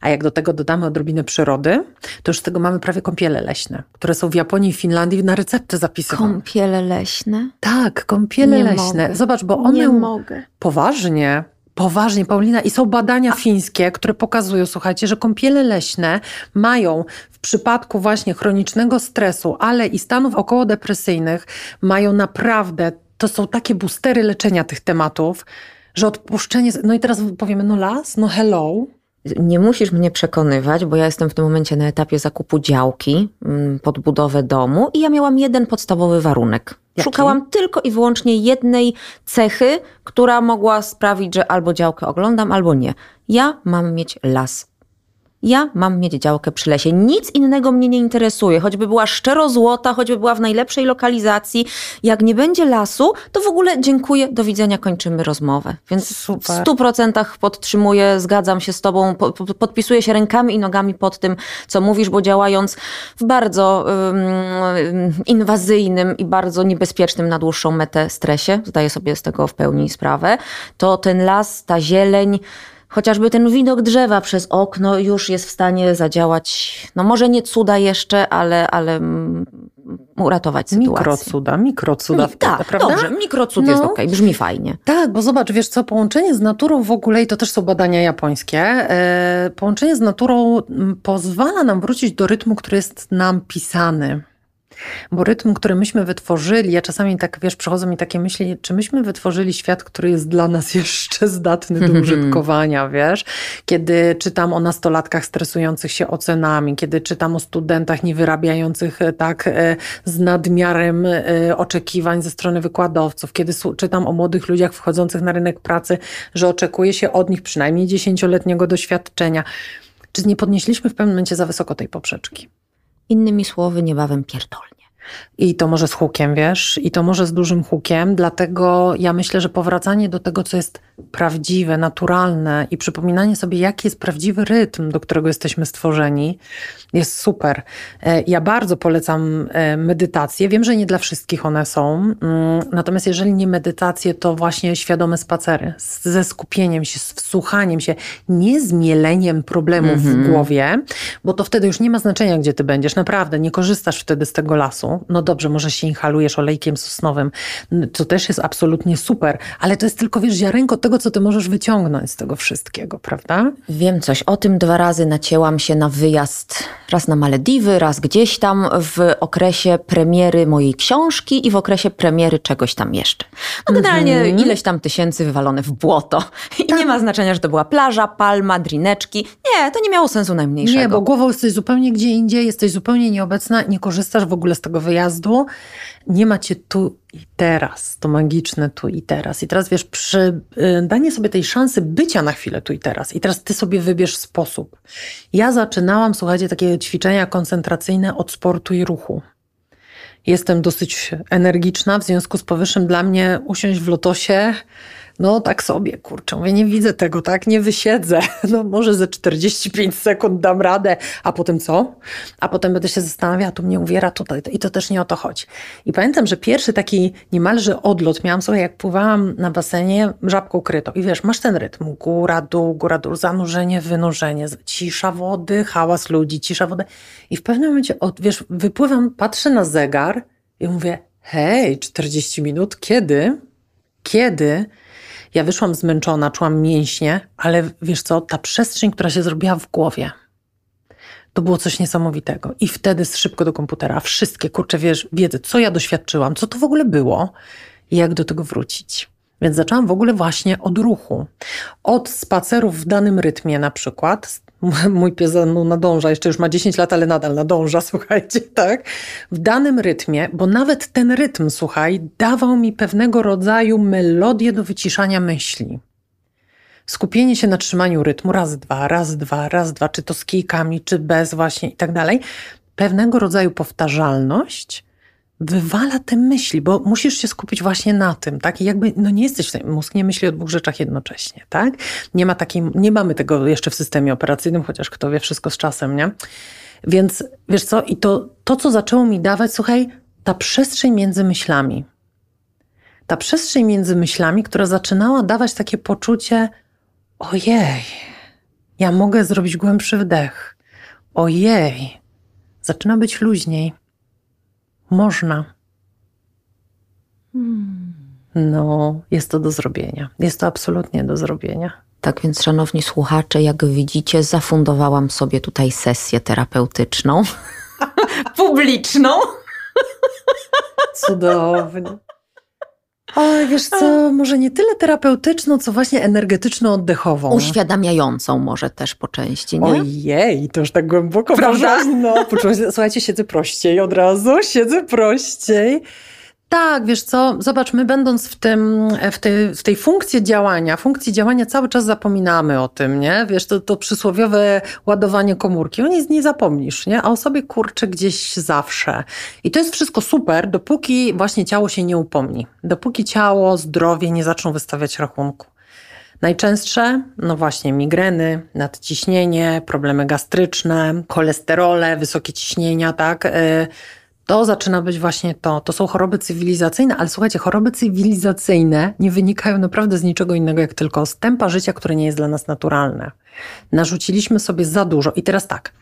A jak do tego dodamy odrobinę przyrody, to już z tego mamy prawie kąpiele leśne, które są w Japonii i Finlandii na recepty zapisywane. Kąpiele leśne? Tak, kąpiele Nie leśne. Mogę. Zobacz, bo one... Nie mogę. Poważnie. Poważnie, Paulina. I są badania fińskie, które pokazują, słuchajcie, że kąpiele leśne mają w przypadku właśnie chronicznego stresu, ale i stanów okołodepresyjnych, mają naprawdę, to są takie boostery leczenia tych tematów, że odpuszczenie, no i teraz powiemy, no las, no hello, nie musisz mnie przekonywać, bo ja jestem w tym momencie na etapie zakupu działki mm, pod budowę domu i ja miałam jeden podstawowy warunek. Jaki? Szukałam tylko i wyłącznie jednej cechy, która mogła sprawić, że albo działkę oglądam, albo nie. Ja mam mieć las ja mam mieć działkę przy lesie. Nic innego mnie nie interesuje, choćby była szczero złota, choćby była w najlepszej lokalizacji. Jak nie będzie lasu, to w ogóle dziękuję, do widzenia, kończymy rozmowę. Więc Super. w stu procentach podtrzymuję, zgadzam się z tobą, po, po, podpisuję się rękami i nogami pod tym, co mówisz, bo działając w bardzo um, inwazyjnym i bardzo niebezpiecznym na dłuższą metę stresie, zdaję sobie z tego w pełni sprawę, to ten las, ta zieleń, chociażby ten widok drzewa przez okno już jest w stanie zadziałać, no może nie cuda jeszcze, ale, ale uratować sytuację. Mikrocuda, mikrocuda Mi, tak, prawda? dobrze, mikrocud no. jest okej, okay, brzmi fajnie. Tak, bo zobacz, wiesz co, połączenie z naturą w ogóle, i to też są badania japońskie, e, połączenie z naturą pozwala nam wrócić do rytmu, który jest nam pisany. Bo rytm, który myśmy wytworzyli, ja czasami tak, wiesz, przychodzą mi takie myśli, czy myśmy wytworzyli świat, który jest dla nas jeszcze zdatny do użytkowania, wiesz? Kiedy czytam o nastolatkach stresujących się ocenami, kiedy czytam o studentach niewyrabiających e, tak e, z nadmiarem e, oczekiwań ze strony wykładowców, kiedy czytam o młodych ludziach wchodzących na rynek pracy, że oczekuje się od nich przynajmniej dziesięcioletniego doświadczenia. Czy nie podnieśliśmy w pewnym momencie za wysoko tej poprzeczki? Innymi słowy, niebawem pierdolnie. I to może z hukiem, wiesz, i to może z dużym hukiem, dlatego ja myślę, że powracanie do tego, co jest prawdziwe, naturalne i przypominanie sobie, jaki jest prawdziwy rytm, do którego jesteśmy stworzeni, jest super. E, ja bardzo polecam e, medytację. Wiem, że nie dla wszystkich one są, mm, natomiast jeżeli nie medytacje, to właśnie świadome spacery ze skupieniem się, z wsłuchaniem się, nie z mieleniem problemów mm -hmm. w mhm. głowie, bo to wtedy już nie ma znaczenia, gdzie ty będziesz. Naprawdę, nie korzystasz wtedy z tego lasu. No dobrze, może się inhalujesz olejkiem sosnowym, to też jest absolutnie super, ale to jest tylko, wiesz, ziarenko tego, co ty możesz wyciągnąć z tego wszystkiego, prawda? Wiem coś o tym. Dwa razy nacięłam się na wyjazd raz na Malediwy, raz gdzieś tam w okresie premiery mojej książki i w okresie premiery czegoś tam jeszcze. No generalnie mm -hmm. ileś tam tysięcy wywalone w błoto. I tak. nie ma znaczenia, że to była plaża, palma, drineczki. Nie, to nie miało sensu najmniejszego. Nie, bo głową jesteś zupełnie gdzie indziej, jesteś zupełnie nieobecna, nie korzystasz w ogóle z tego wyjazdu. Nie macie tu i teraz, to magiczne tu i teraz. I teraz wiesz, przy y, danie sobie tej szansy bycia na chwilę tu i teraz. I teraz ty sobie wybierz sposób. Ja zaczynałam, słuchajcie, takie ćwiczenia koncentracyjne od sportu i ruchu. Jestem dosyć energiczna, w związku z powyższym dla mnie usiąść w lotosie no tak sobie, kurczę, mówię, nie widzę tego, tak, nie wysiedzę. No może ze 45 sekund dam radę, a potem co? A potem będę się zastanawiała, tu mnie uwiera tutaj i to też nie o to chodzi. I pamiętam, że pierwszy taki niemalże odlot miałam sobie, jak pływałam na basenie żabką krytą i wiesz, masz ten rytm, góra, dół, góra, dół, zanurzenie, wynurzenie, cisza wody, hałas ludzi, cisza wody i w pewnym momencie, wiesz, wypływam, patrzę na zegar i mówię, hej, 40 minut, kiedy? Kiedy? Ja wyszłam zmęczona, czułam mięśnie, ale wiesz co, ta przestrzeń, która się zrobiła w głowie, to było coś niesamowitego. I wtedy szybko do komputera, wszystkie, kurcze, wiesz, wiedzy, co ja doświadczyłam, co to w ogóle było i jak do tego wrócić. Więc zaczęłam w ogóle właśnie od ruchu. Od spacerów w danym rytmie na przykład, Mój pies za mną nadąża, jeszcze już ma 10 lat, ale nadal nadąża, słuchajcie, tak? W danym rytmie, bo nawet ten rytm, słuchaj, dawał mi pewnego rodzaju melodię do wyciszania myśli. Skupienie się na trzymaniu rytmu, raz, dwa, raz, dwa, raz, dwa, czy to z kijkami, czy bez właśnie i tak dalej. Pewnego rodzaju powtarzalność wywala te myśli, bo musisz się skupić właśnie na tym, tak? I jakby, no nie jesteś, mózg nie myśli o dwóch rzeczach jednocześnie, tak? Nie ma takiej, nie mamy tego jeszcze w systemie operacyjnym, chociaż kto wie, wszystko z czasem, nie? Więc wiesz co, i to, to co zaczęło mi dawać, słuchaj, ta przestrzeń między myślami. Ta przestrzeń między myślami, która zaczynała dawać takie poczucie, ojej, ja mogę zrobić głębszy wdech. Ojej, zaczyna być luźniej można. Hmm. No, jest to do zrobienia. Jest to absolutnie do zrobienia. Tak więc, szanowni słuchacze, jak widzicie, zafundowałam sobie tutaj sesję terapeutyczną. Publiczną. Cudownie. Oj, wiesz co, może nie tyle terapeutyczną, co właśnie energetyczno-oddechową. Uświadamiającą może też po części, nie? Ojej, to już tak głęboko. Prawda? No, słuchajcie, siedzę prościej od razu, siedzę prościej. Tak, wiesz co, zobacz, my będąc w, tym, w, tej, w tej funkcji działania, funkcji działania cały czas zapominamy o tym, nie? Wiesz, to, to przysłowiowe ładowanie komórki, o nic nie zapomnisz, nie? A o sobie kurczę gdzieś zawsze. I to jest wszystko super, dopóki właśnie ciało się nie upomni. Dopóki ciało, zdrowie nie zaczną wystawiać rachunku. Najczęstsze, no właśnie, migreny, nadciśnienie, problemy gastryczne, cholesterole, wysokie ciśnienia, tak? To zaczyna być właśnie to. To są choroby cywilizacyjne, ale słuchajcie, choroby cywilizacyjne nie wynikają naprawdę z niczego innego, jak tylko z tempa życia, które nie jest dla nas naturalne. Narzuciliśmy sobie za dużo. I teraz tak,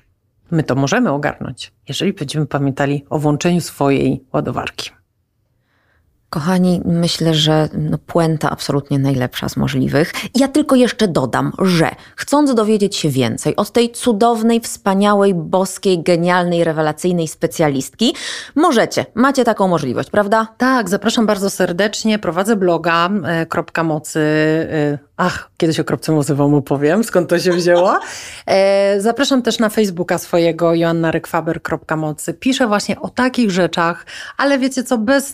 my to możemy ogarnąć, jeżeli będziemy pamiętali o włączeniu swojej ładowarki. Kochani, myślę, że no, puenta absolutnie najlepsza z możliwych. Ja tylko jeszcze dodam, że chcąc dowiedzieć się więcej od tej cudownej, wspaniałej, boskiej, genialnej, rewelacyjnej specjalistki, możecie, macie taką możliwość, prawda? Tak, zapraszam bardzo serdecznie. Prowadzę bloga e, kropka mocy. E, ach, kiedyś o kropce mocy wam opowiem, skąd to się wzięło. E, zapraszam też na Facebooka swojego joannarykwaber.mocy. Piszę właśnie o takich rzeczach, ale wiecie co, bez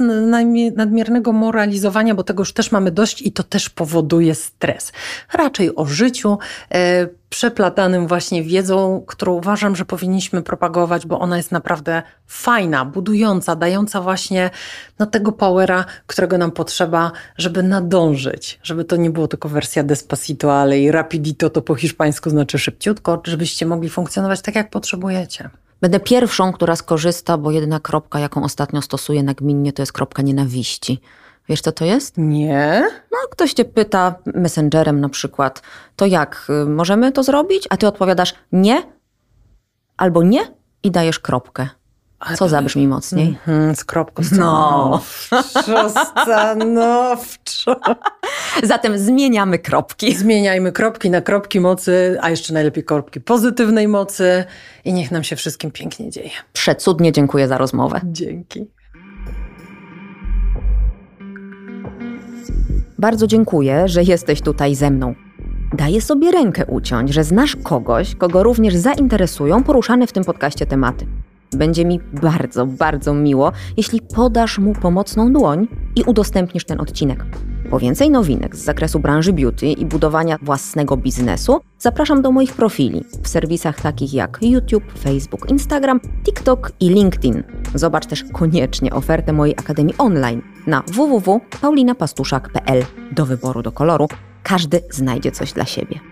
nadmiernego moralizowania, bo tego już też mamy dość i to też powoduje stres. Raczej o życiu, e, przeplatanym właśnie wiedzą, którą uważam, że powinniśmy propagować, bo ona jest naprawdę fajna, budująca, dająca właśnie no, tego powera, którego nam potrzeba, żeby nadążyć. Żeby to nie było tylko wersja Despacito, ale i Rapidito to po hiszpańsku znaczy szybciutko, żebyście mogli funkcjonować tak, jak potrzebujecie. Będę pierwszą, która skorzysta, bo jedyna kropka, jaką ostatnio stosuję nagminnie, to jest kropka nienawiści. Wiesz, co to jest? Nie. No, ktoś cię pyta messengerem na przykład, to jak, y, możemy to zrobić? A ty odpowiadasz nie albo nie i dajesz kropkę. Co zabrzmi mocniej? Mm-hmm, z kropką stanowczo, stanowczo. Zatem zmieniamy kropki. Zmieniajmy kropki na kropki mocy, a jeszcze najlepiej kropki pozytywnej mocy i niech nam się wszystkim pięknie dzieje. Przecudnie dziękuję za rozmowę. Dzięki. Bardzo dziękuję, że jesteś tutaj ze mną. Daję sobie rękę uciąć, że znasz kogoś, kogo również zainteresują poruszane w tym podcaście tematy. Będzie mi bardzo, bardzo miło, jeśli podasz mu pomocną dłoń i udostępnisz ten odcinek. Po więcej nowinek z zakresu branży beauty i budowania własnego biznesu zapraszam do moich profili w serwisach takich jak YouTube, Facebook, Instagram, TikTok i LinkedIn. Zobacz też koniecznie ofertę mojej Akademii Online na www.paulinapastuszak.pl do wyboru do koloru. Każdy znajdzie coś dla siebie.